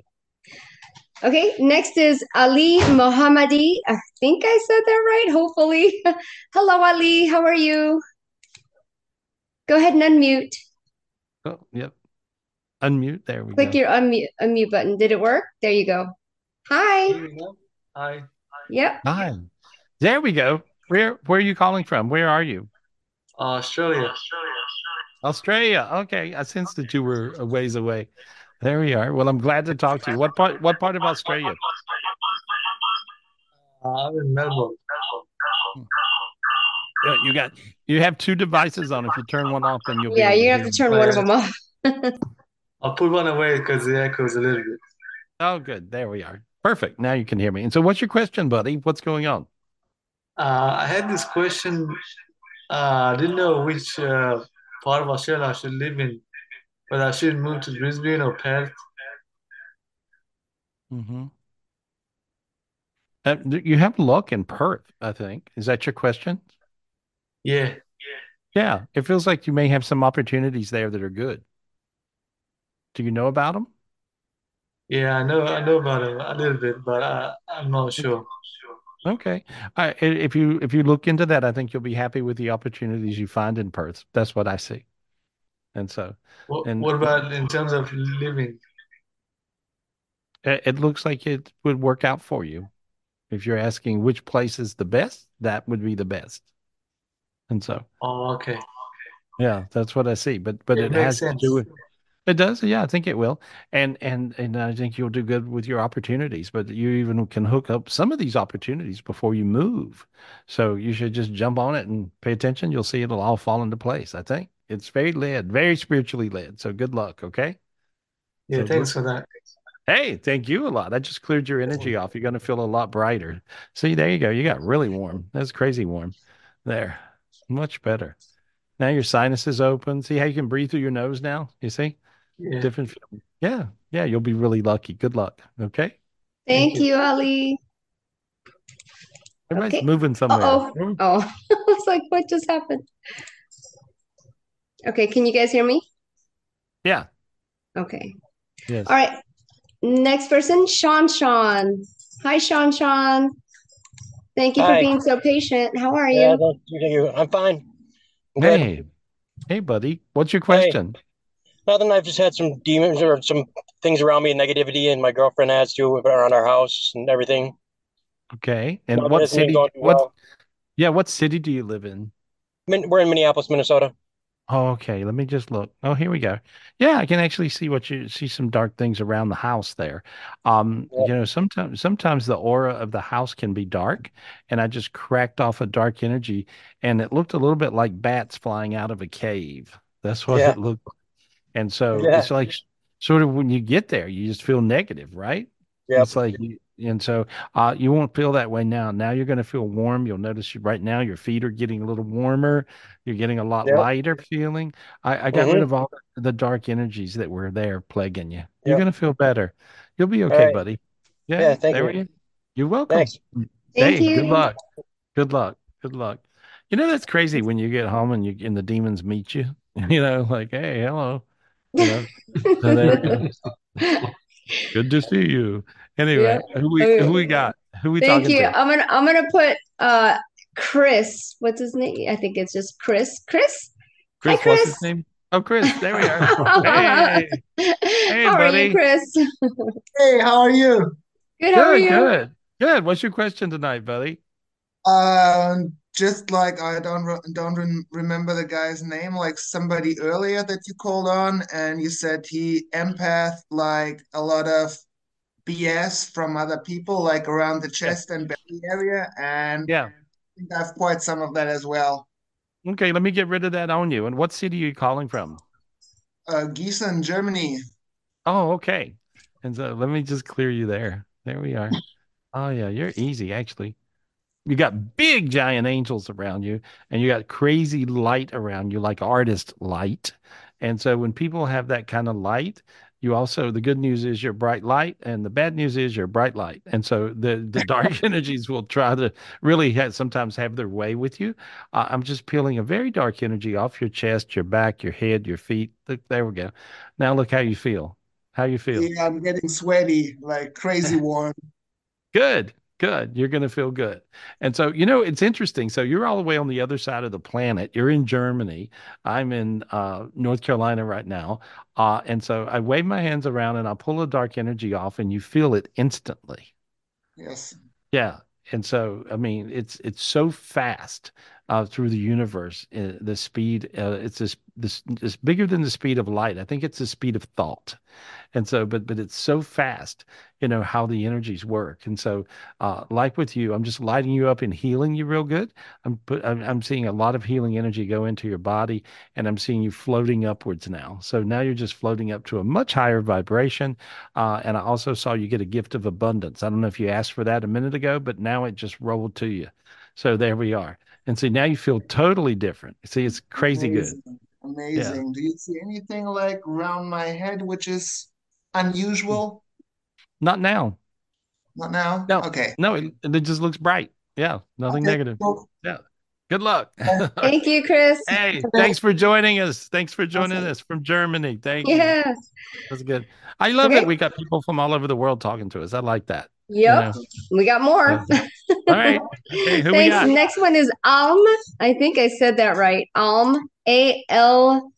Okay, next is Ali Mohammadi. I think I said that right, hopefully. Hello, Ali. How are you? Go ahead and unmute. Oh, yep. Unmute. There we Click go. Click your unmute unmute button. Did it work? There you go. Hi. Hi. Yep. Hi. There we go. Where where are you calling from? Where are you? Australia. Australia. Okay. I sensed that you were a ways away. There we are. Well, I'm glad to talk to you. What part what part of Australia? Uh, I'm in Melbourne. Yeah, you got you have two devices on. If you turn one off, then you'll Yeah, be you have to turn one of them off. I'll put one away because the echo is a little bit. Oh, good. There we are. Perfect. Now you can hear me. And so, what's your question, buddy? What's going on? Uh, I had this question. Uh, I didn't know which uh, part of Australia I should live in, whether I should move to Brisbane or Perth. Mm-hmm. Uh, you have luck in Perth, I think. Is that your question? Yeah. Yeah, it feels like you may have some opportunities there that are good. Do you know about them? Yeah, I know, I know about it a little bit, but I, I'm not sure. Okay. I, if you if you look into that, I think you'll be happy with the opportunities you find in Perth. That's what I see. And so, What, and what about in terms of living? it, it looks like it would work out for you. If you're asking which place is the best, that would be the best. And so, Oh, okay. yeah, that's what I see. But but It it has to do with it does. Yeah, I think it will. And and and I think you'll do good with your opportunities. But you even can hook up some of these opportunities before you move. So you should just jump on it and pay attention. You'll see it'll all fall into place. I think it's very led, very spiritually led. So good luck. Okay. Yeah, So thanks good- for that. Hey, thank you a lot. I just cleared your energy off. You're going to feel a lot brighter. See, there you go. You got really warm. That's crazy warm. There. Much better. Now your sinuses open. See how you can breathe through your nose now? You see? Yeah. Different feeling. Yeah. Yeah. You'll be really lucky. Good luck. Okay. Thank you, Ali. Everybody's Okay. moving somewhere. Uh-oh. Oh, I was like, what just happened? Okay, can you guys hear me? Yeah. Okay. Yes. All right. Next person, Sean Sean. Hi, Sean Sean. Thank you for being so patient. How are Yeah, you? thank you. I'm fine. Good. Hey. Hey, buddy. What's your question? Nothing. I've just had some demons or some things around me, and negativity, and my girlfriend has too around our house and everything. Okay. And Nothing what city? What? well. Yeah. What city do you live in? We're in Minneapolis, Minnesota. Oh, okay. Let me just look. Oh, here we go. Yeah, I can actually see what you see some dark things around the house there. Um, Yeah. you know, sometimes sometimes the aura of the house can be dark, and I just cracked off a dark energy, and it looked a little bit like bats flying out of a cave. That's what Yeah. it looked like. And so Yeah. it's like sort of when you get there, you just feel negative, right? Yeah. It's like you, and so uh, you won't feel that way now. Now you're going to feel warm. You'll notice you, right now your feet are getting a little warmer. You're getting a lot Yep. lighter feeling. I, I got rid Mhm. of all the dark energies that were there plaguing you. You're going to feel better. You'll be okay, right. buddy. Yeah, Yeah, thank there you. We, you're welcome. Thanks. Thank Hey, good you. luck. Good luck. Good luck. You know that's crazy when you get home and you and the demons meet you. You know, like, hey, hello. You know, so there we go. Good to see you. Anyway, Yeah. who we who we got? Who we Thank talking you. to? I'm gonna I'm gonna put uh Chris. What's his name? I think it's just Chris. Chris? Hi, Chris, what's his name? Oh, Chris. There we are. Hey, hey, How are you, buddy. Chris? Hey, how are you? Good. How are Good, you? good, good. What's your question tonight, buddy? Um, just like I don't re don't rem remember the guy's name, like somebody earlier that you called on, and you said he empath like a lot of BS from other people, like around the chest and belly area, and Yeah. I think I've quite some of that as well. Okay, let me get rid of that on you. And what city are you calling from? Uh, Gießen, Germany. Oh, okay. And so let me just clear you there. There we are. Oh yeah, you're easy actually. You got big giant angels around you, and you got crazy light around you, like artist light. And so when people have that kind of light, you also the good news is you're bright light, and the bad news is you're bright light. And so the the dark energies will try to really have, sometimes have their way with you. Uh, I'm just peeling a very dark energy off your chest, your back, your head, your feet. Look, there we go. Now look how you feel. How you feel? Yeah, I'm getting sweaty, like crazy warm. Good. Good. You're going to feel good. And so, you know, it's interesting. So you're all the way on the other side of the planet. You're in Germany. I'm in uh, North Carolina right now. Uh, and so I wave my hands around and I pull the dark energy off, and you feel it instantly. Yes. Yeah. And so, I mean, it's it's so fast uh, through the universe. Uh, the speed, uh, it's this this it's bigger than the speed of light. I think it's the speed of thought. And so, but but it's so fast, you know, how the energies work. And so, uh, like with you, I'm just lighting you up and healing you real good. I'm put I'm, I'm seeing a lot of healing energy go into your body, and I'm seeing you floating upwards now. So now you're just floating up to a much higher vibration. Uh, and I also saw you get a gift of abundance. I don't know if you asked for that a minute ago, but now it just rolled to you. So there we are. And see, now you feel totally different. See, it's crazy Amazing. good. Amazing. Yeah. Do you see anything like around my head which is unusual? Not now. Not now? No. Okay. No, it, it just looks bright. Yeah. Nothing Okay, negative. cool. Yeah. Good luck. Thank you, Chris. Hey, thanks for joining us. Thanks for joining us from Germany. Thank you. Yes. That's good. I love Okay. it. We got people from all over the world talking to us. I like that. Yep. know? We got more. All right. Okay, who we Thanks. got? Next one is Alm. I think I said that right. Alm. A L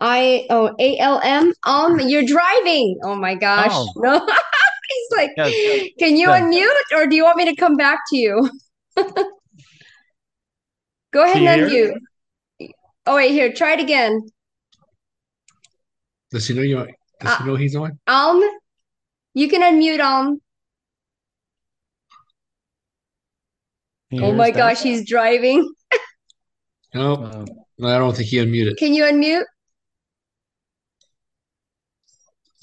I oh A L M. Alm. You're driving. Oh my gosh. Oh. No. He's like, Yes. can you Yes. unmute or do you want me to come back to you? Go ahead Can and unmute. Oh wait, here, try it again. Does he know you? Does he uh, know he's on? Alm, you can unmute Alm. Oh my gosh, he's driving. No, no, I don't think he unmuted. Can you unmute?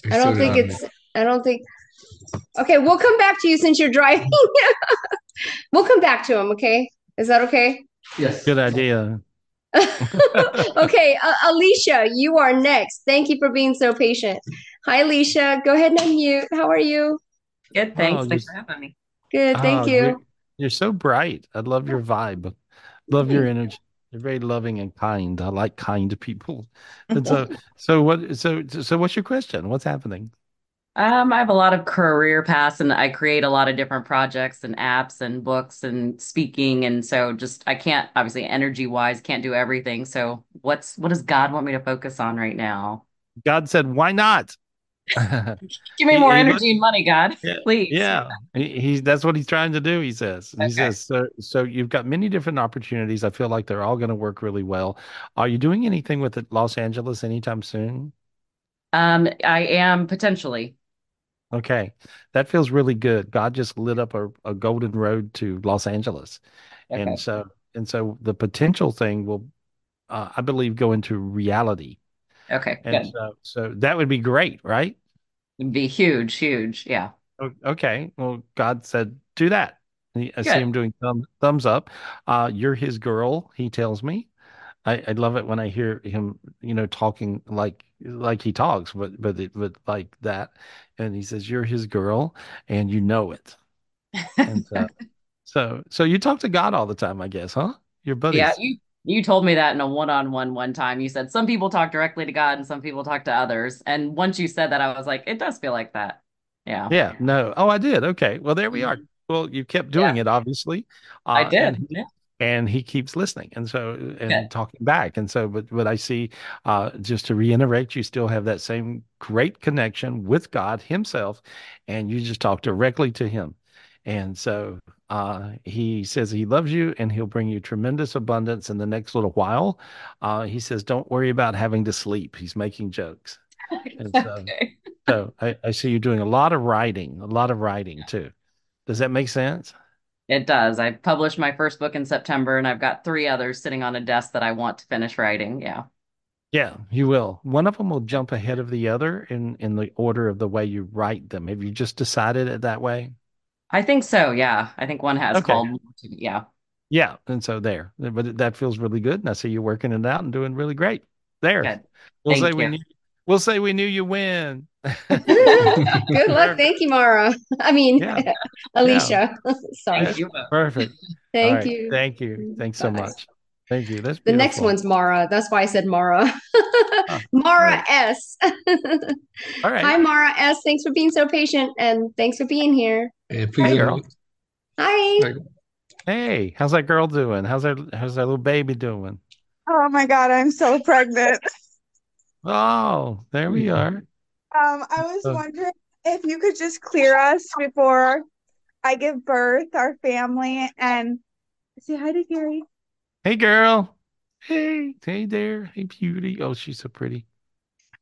He's I don't think not it's, I don't think. Okay, we'll come back to you since you're driving. We'll come back to him, okay? Is that okay? Yes. Good idea. Okay, uh, Alicia, you are next. Thank you for being so patient. Hi, Alicia. Go ahead and unmute. How are you? Good, thanks. Oh, Thanks for having me. Good, thank Oh, you. You're, so bright. I love your vibe. Love your energy. You're very loving and kind. I like kind people. And so, so what? So, so what's your question? What's happening? Um, I have a lot of career paths and I create a lot of different projects and apps and books and speaking. And so just I can't obviously energy wise can't do everything. So what's what does God want me to focus on right now? God said, "Why not?" Give me He- more he energy and money, God. Please. Yeah, he, he's that's what he's trying to do. He says. He Okay. says so. So you've got many different opportunities. I feel like they're all going to work really well. Are you doing anything with Los Angeles anytime soon? Um, I am potentially. Okay, that feels really good. God just lit up a, a golden road to Los Angeles, Okay. and so and so the potential thing will, uh, I believe, go into reality. Okay, And good. so so that would be great, right? It'd be huge, huge. Yeah. Okay. Well, God said, do that. I see him doing thumb, thumbs up. Uh, you're his girl, he tells me. I, I love it when I hear him, you know, talking like like he talks, but but it, but like that. And he says, You're his girl, and you know it. And so so so you talk to God all the time, I guess, huh? Your buddies. Yeah, you you told me that in a one-on-one one time. You said some people talk directly to God and some people talk to others. And once you said that, I was like, it does feel like that. Yeah. Yeah, no. Oh, I did. Okay. Well, there we are. Well, you kept doing it, obviously. I Uh, did. and he- Yeah. and he keeps listening and so and Good. talking back and so but but i see uh just to reiterate you still have that same great connection with god himself and you just talk directly to him and so uh he says he loves you and he'll bring you tremendous abundance in the next little while uh he says don't worry about having to sleep he's making jokes and so Okay. so I, I see you're doing a lot of writing a lot of writing too does that make sense It does. I published my first book in September and I've got three others sitting on a desk that I want to finish writing. Yeah. Yeah, you will. One of them will jump ahead of the other in in the order of the way you write them. Have you just decided it that way? I think so. Yeah. I think one has Okay. called. Yeah. Yeah, and so there, but that feels really good, and I see you working it out and doing really great. There, Good. we'll Thank say we knew, we'll say we knew you win. Good luck. Thank you, Mara. I mean, Yeah. Alicia. Sorry. That's Perfect. Thank right. you. Thank you. Thanks so Bye. much. Thank you. That's The next one's Mara. That's why I said Mara. Mara S. All right. Hi, Mara S. Thanks for being so patient and thanks for being here. Hey, girl. Hi. Hey, how's that girl doing? How's that? How's that little baby doing? Oh my God, I'm so pregnant. Oh, there we are. Um, I was Uh, wondering if you could just clear us before I give birth, our family, and say hi to Gary. Hey, girl. Hey, hey there. Hey, beauty. Oh, she's so pretty.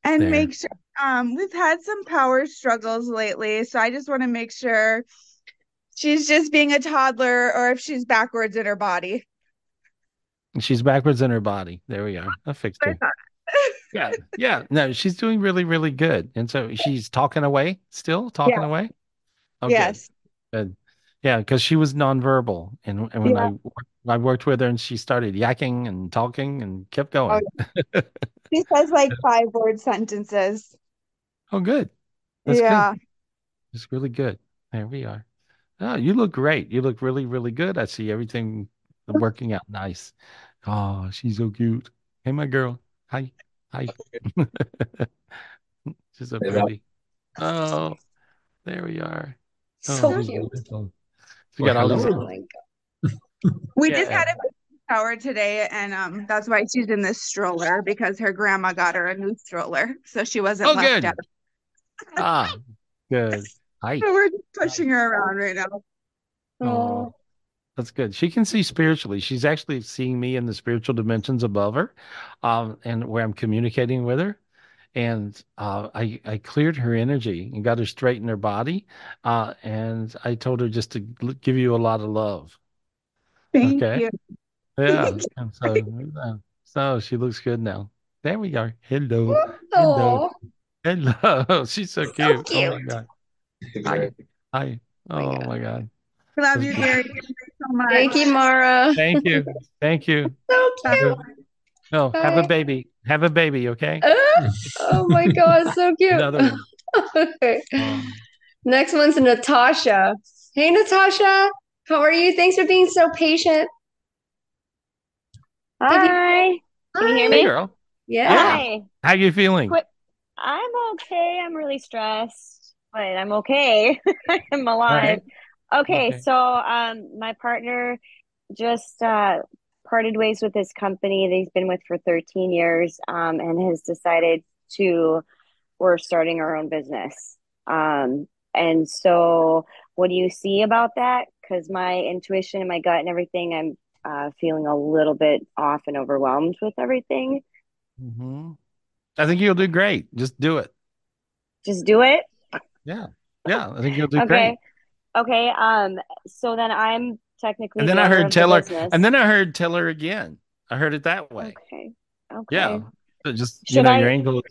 And There. make sure um we've had some power struggles lately, so I just want to make sure she's just being a toddler or if she's backwards in her body. She's backwards in her body. There we are. I fixed her. Yeah, yeah. No, she's doing really, really good. And so she's talking away still, talking Yeah. away. Good. Yes. Good. Yeah, because she was nonverbal, and and when Yeah. I I worked with her, and she started yakking and talking and kept oh, going. Oh, She says like five word sentences. Oh, good. That's Yeah. good. It's really good. There we are. Oh, you look great. You look really, really good. I see everything working out nice. Oh, she's so cute. Hey, my girl. Hi. Hi. She's so Hey, pretty. Oh, there we are. So Oh, cute. she got all Well, these. Oh We just had a shower today, and um, that's why she's in this stroller because her grandma got her a new stroller, so she wasn't Oh, left good. out. Ah, good. Hi. So we're just pushing her around right now. Oh, that's good. She can see spiritually. She's actually seeing me in the spiritual dimensions above her, um, and where I'm communicating with her. And uh, I I cleared her energy and got her straight in her body. Uh, and I told her just to give you a lot of love. Thank Okay. you. Yeah. And so, uh, so she looks good now. There we are. Hello. Hello. Oh, Hello. She's so cute. Oh my. God. Hi. Hi. Oh my God. Love you, good. Gary. Thank you so much. Thank you, Mara. Thank you. Thank you. So cute. No, have a baby. Have a baby, okay? Oh my God, so cute. Another one. Okay. Um, Next one's Natasha. Hey, Natasha. How are you? Thanks for being so patient. Hi. Can you hear hey, me? girl. Yeah. Hi. How are you feeling? Quick. I'm okay. I'm really stressed, but I'm okay. I'm alive. Okay, Okay. so um my partner just uh parted ways with his company that he's been with for 13 years um and has decided to we're starting our own business. Um and so what do you see about that? Because my intuition and my gut and everything, I'm uh feeling a little bit off and overwhelmed with everything. hmm I think you'll do great. Just do it. Just do it. Yeah. Yeah. I think you'll do Okay. great. Okay. Um, so then I'm technically And then I heard of the tell her, business. and then I heard tell her again. I heard it that way. Okay. Okay. Yeah. So just you Should know, I your angel,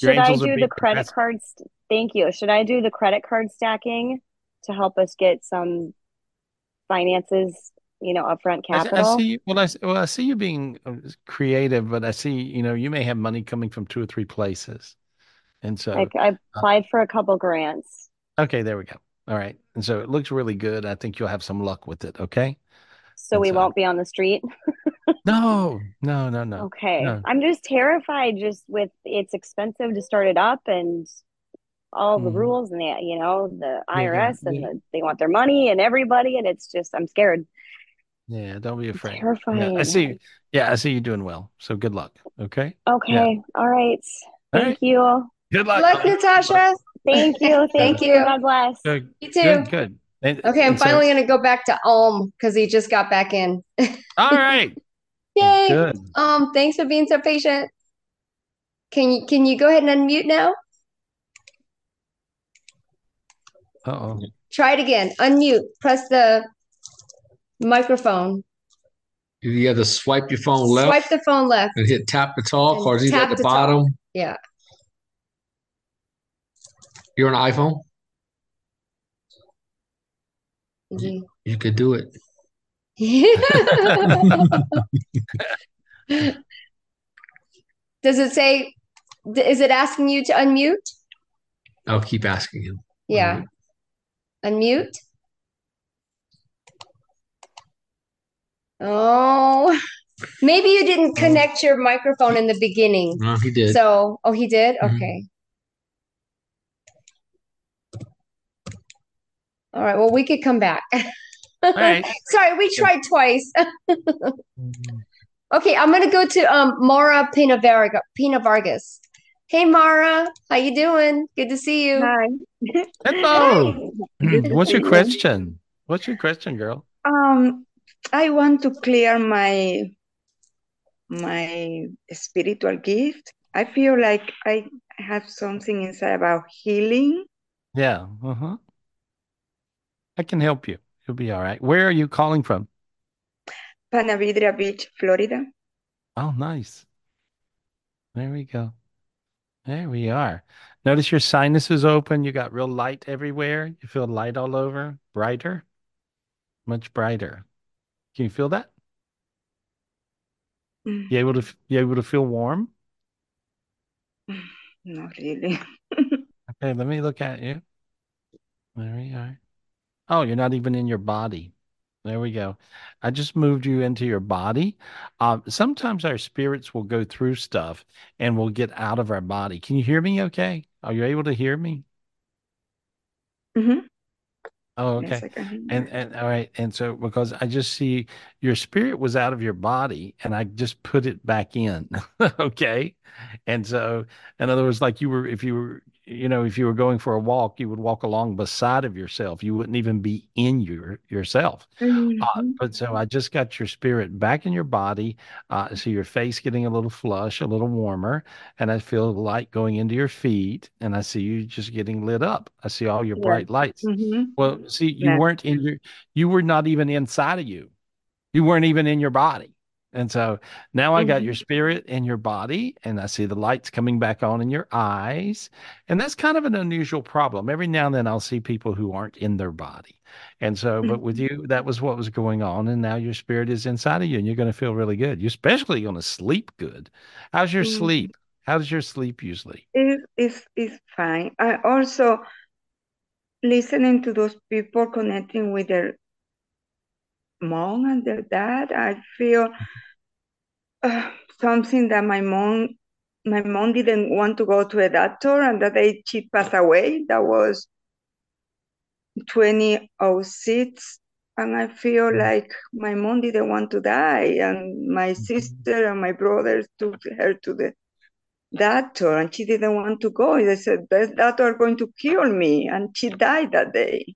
your I do the credit cards? Thank you. Should I do the credit card stacking to help us get some finances, you know, upfront I, s- I capital? see. you- Well, I well, I see you being uh, creative, but I see you know you may have money coming from two or three places, and so Like I uh, applied for a couple grants. okay, there we go. All right, and so it looks really good. I think you'll have some luck with it. Okay. So And we so won't be on the street. no, no, no, no, Okay. no. I'm just terrified just with it's expensive to start it up and all the Mhm. rules and the you know the Yeah, yeah, IRS and yeah. the, they want their money and everybody and it's just I'm scared. Yeah, don't be afraid. Yeah, I see. Yeah, I see you doing well. So good luck. Okay. Okay. Yeah. All right. All Thank right. you. Good Good luck. luck, Natasha. Thank you. Thank Thank you. you. God bless. Good. You too. Good. Good. And, Okay, I'm and so, finally gonna go back to Alm because he just got back in. all right. Yay. Good. Um, thanks for being so patient. Can you can you go ahead and unmute now? Uh-oh. Try it again. Unmute. Press the microphone. You have to swipe your phone left. Swipe the phone left. And hit tap to talk, And or is it at the talk. bottom? Yeah. You're on an iPhone. Mhm. You could do it. Does it say, is it asking you to unmute? I'll keep asking him. Yeah. Unmute. Oh, maybe you didn't connect your microphone in the beginning. No, he did. So, oh, he did? Mhm. Okay. All right, well, we could come back. right. Sorry, we tried twice. Okay, I'm gonna go to um Mara Pina Varga, Pina Vargas. Hey Mara, how you doing? Good to see you. Hi. Hello. What's your question? What's your question, girl? Um, I want to clear my my spiritual gift. I feel like I have something inside about healing. Yeah. Uh-huh. I can help you. You'll be all right. Where are you calling from? Panavidria Beach, Florida. Oh, nice. There we go. There we are. Notice your sinuses is open. You got real light everywhere. You feel light all over, brighter, much brighter. Can you feel that? Mm, You able to you able to feel warm? Not really. Okay, let me look at you. There we are. Oh, you're not even in your body. There we go. I just moved you into your body. Um, sometimes our spirits will go through stuff and we'll get out of our body. Can you hear me okay? Are you able to hear me? Mm-hmm. Oh, okay. I can hear you. And and all right. And so because I just see your spirit was out of your body and I just put it back in. Okay. And so in other words, like you were if you were you know, if you were going for a walk, you would walk along beside of yourself. You wouldn't even be in your yourself. Uh, Mhm. but so I just got your spirit back in your body. Uh, so your face getting a little flush, a little warmer, and I feel the light going into your feet, and I see you just getting lit up. I see all your Yeah. bright lights. Mhm. Well, see, you Yeah. weren't in your, you were not even inside of you. You weren't even in your body. And so now I got Mhm. your spirit in your body, and I see the lights coming back on in your eyes. And that's kind of an unusual problem. Every now and then I'll see people who aren't in their body. And so, but with Mhm. you, that was what was going on. And now your spirit is inside of you, and you're going to feel really good. You're especially going to sleep good. How's your Mhm. sleep? How does your sleep usually? It is is fine. I also listening to those people connecting with their mom and their dad. I feel uh, something that my mom my mom didn't want to go to a doctor and that day she passed away. That was 2006 and I feel like my mom didn't want to die and my sister and my brothers took her to the doctor and she didn't want to go. They said the doctor are going to kill me and she died that day.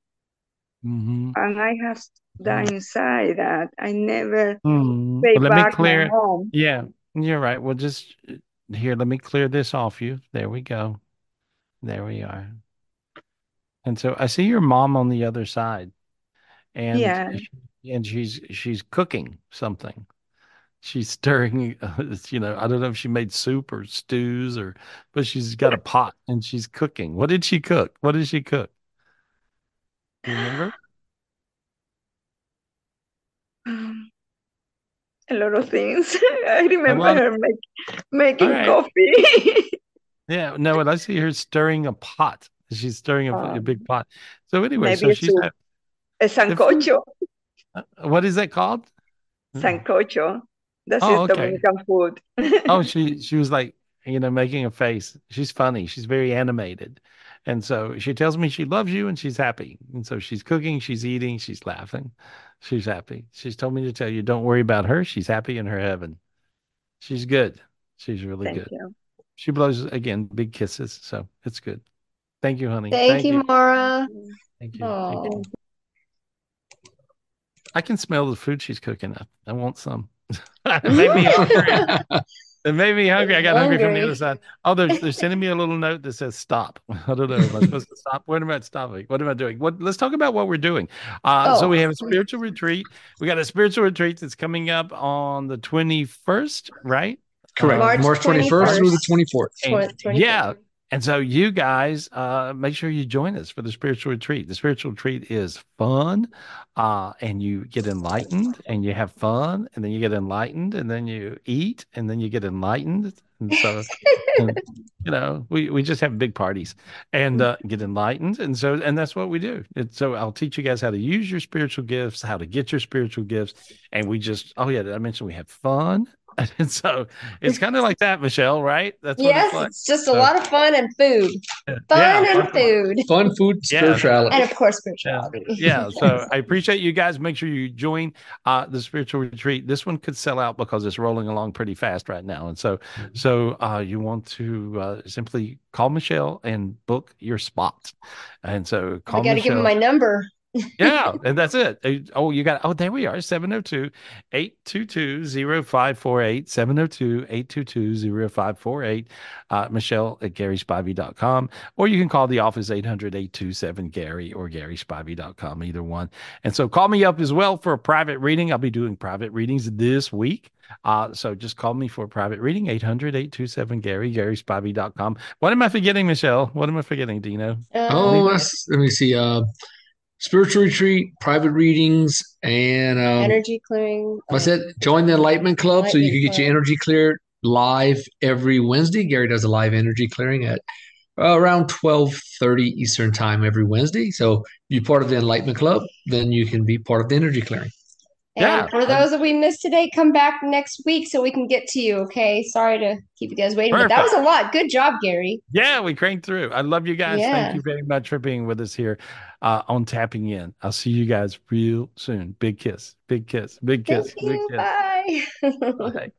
Mm-hmm. And I have that inside that I never Hmm. pay Well, let me clear. mom. Yeah, you're right. Well, just uh, here, let me clear this off you. There we go. There we are. And so I see your mom on the other side, and Yeah. she- and she's she's cooking something. She's stirring, you know, I don't know if she made soup or stews or, but she's got a pot and she's cooking. What did she cook? What did she cook? Do you remember? Um, a lot of things. I remember well- her make, making right. coffee. Yeah, no, and I see her stirring a pot. She's stirring a, a Um, big pot. So anyway, so she's A the sancocho. uh, what is that called? Sancocho. This Oh, okay. Dominican food. Oh, she she was like, you know, making a face. She's funny. She's very animated. And so she tells me she loves you and she's happy. And so she's cooking, she's eating, she's laughing. She's happy. She's told me to tell you, don't worry about her. She's happy in her heaven. She's good. She's really Thank good. you. She blows again big kisses. So it's good. Thank you, honey. Thank you, Mara. Thank you. Thank you. I can smell the food she's cooking. I, I want some. Maybe hungry. It made me hungry. I got hungry. hungry from the other side. Oh, they're, they're sending me a little note that says stop. I don't know. Am I supposed to stop? What am I stopping? What am I doing? What let's talk about what we're doing. Uh, oh. so we have a spiritual retreat. We got a spiritual retreat that's coming up on the 21st, right? Correct. March, March 21st, 21st through the 24th. And, yeah. And so you guys, uh, make sure you join us for the spiritual retreat. The spiritual retreat is fun, uh, and you get enlightened, and you have fun, and then you get enlightened, and then you eat, and then you get enlightened. And so, and, you know, we we just have big parties and uh, get enlightened, and so and that's what we do. And so I'll teach you guys how to use your spiritual gifts, how to get your spiritual gifts, and we just oh yeah, I mentioned we have fun And so it's kind of like that, Michelle, right? That's yes, it's, like. it's, just a so, lot of fun and food. Fun yeah, and fun, food. Fun food, spirituality. And of course, spirituality. Yeah. yeah. So I appreciate you guys. Make sure you join uh, the spiritual retreat. This one could sell out because it's rolling along pretty fast right now. And so, mm-hmm. so uh, you want to uh, simply call Michelle and book your spot. And so call I got to give him my number yeah, and that's it. Oh, you got oh, there we are. 702 822 0548. 702 822 0548. Uh, Michelle at GarySpivey.com. Or you can call the office 800 827 Gary or GarySpivey.com, either one. And so call me up as well for a private reading. I'll be doing private readings this week. Uh, so just call me for a private reading, 800 827 Gary, GarySpivey.com. What am I forgetting, Michelle? What am I forgetting, Dino? Uh, oh, let me see. Uh, spiritual retreat, private readings, and um, energy clearing. What's it? Join the Enlightenment Club Enlightenment so you can get Club. your energy cleared live every Wednesday. Gary does a live energy clearing at uh, around twelve thirty Eastern time every Wednesday. So if you're part of the Enlightenment Club, then you can be part of the energy clearing. And yeah. for those that we missed today, come back next week so we can get to you. Okay. Sorry to keep you guys waiting, Perfect. but that was a lot. Good job, Gary. Yeah, we cranked through. I love you guys. Yeah. Thank you very much for being with us here uh, on Tapping In. I'll see you guys real soon. Big kiss. Big kiss. Big kiss. Thank big you. kiss. Bye. Bye.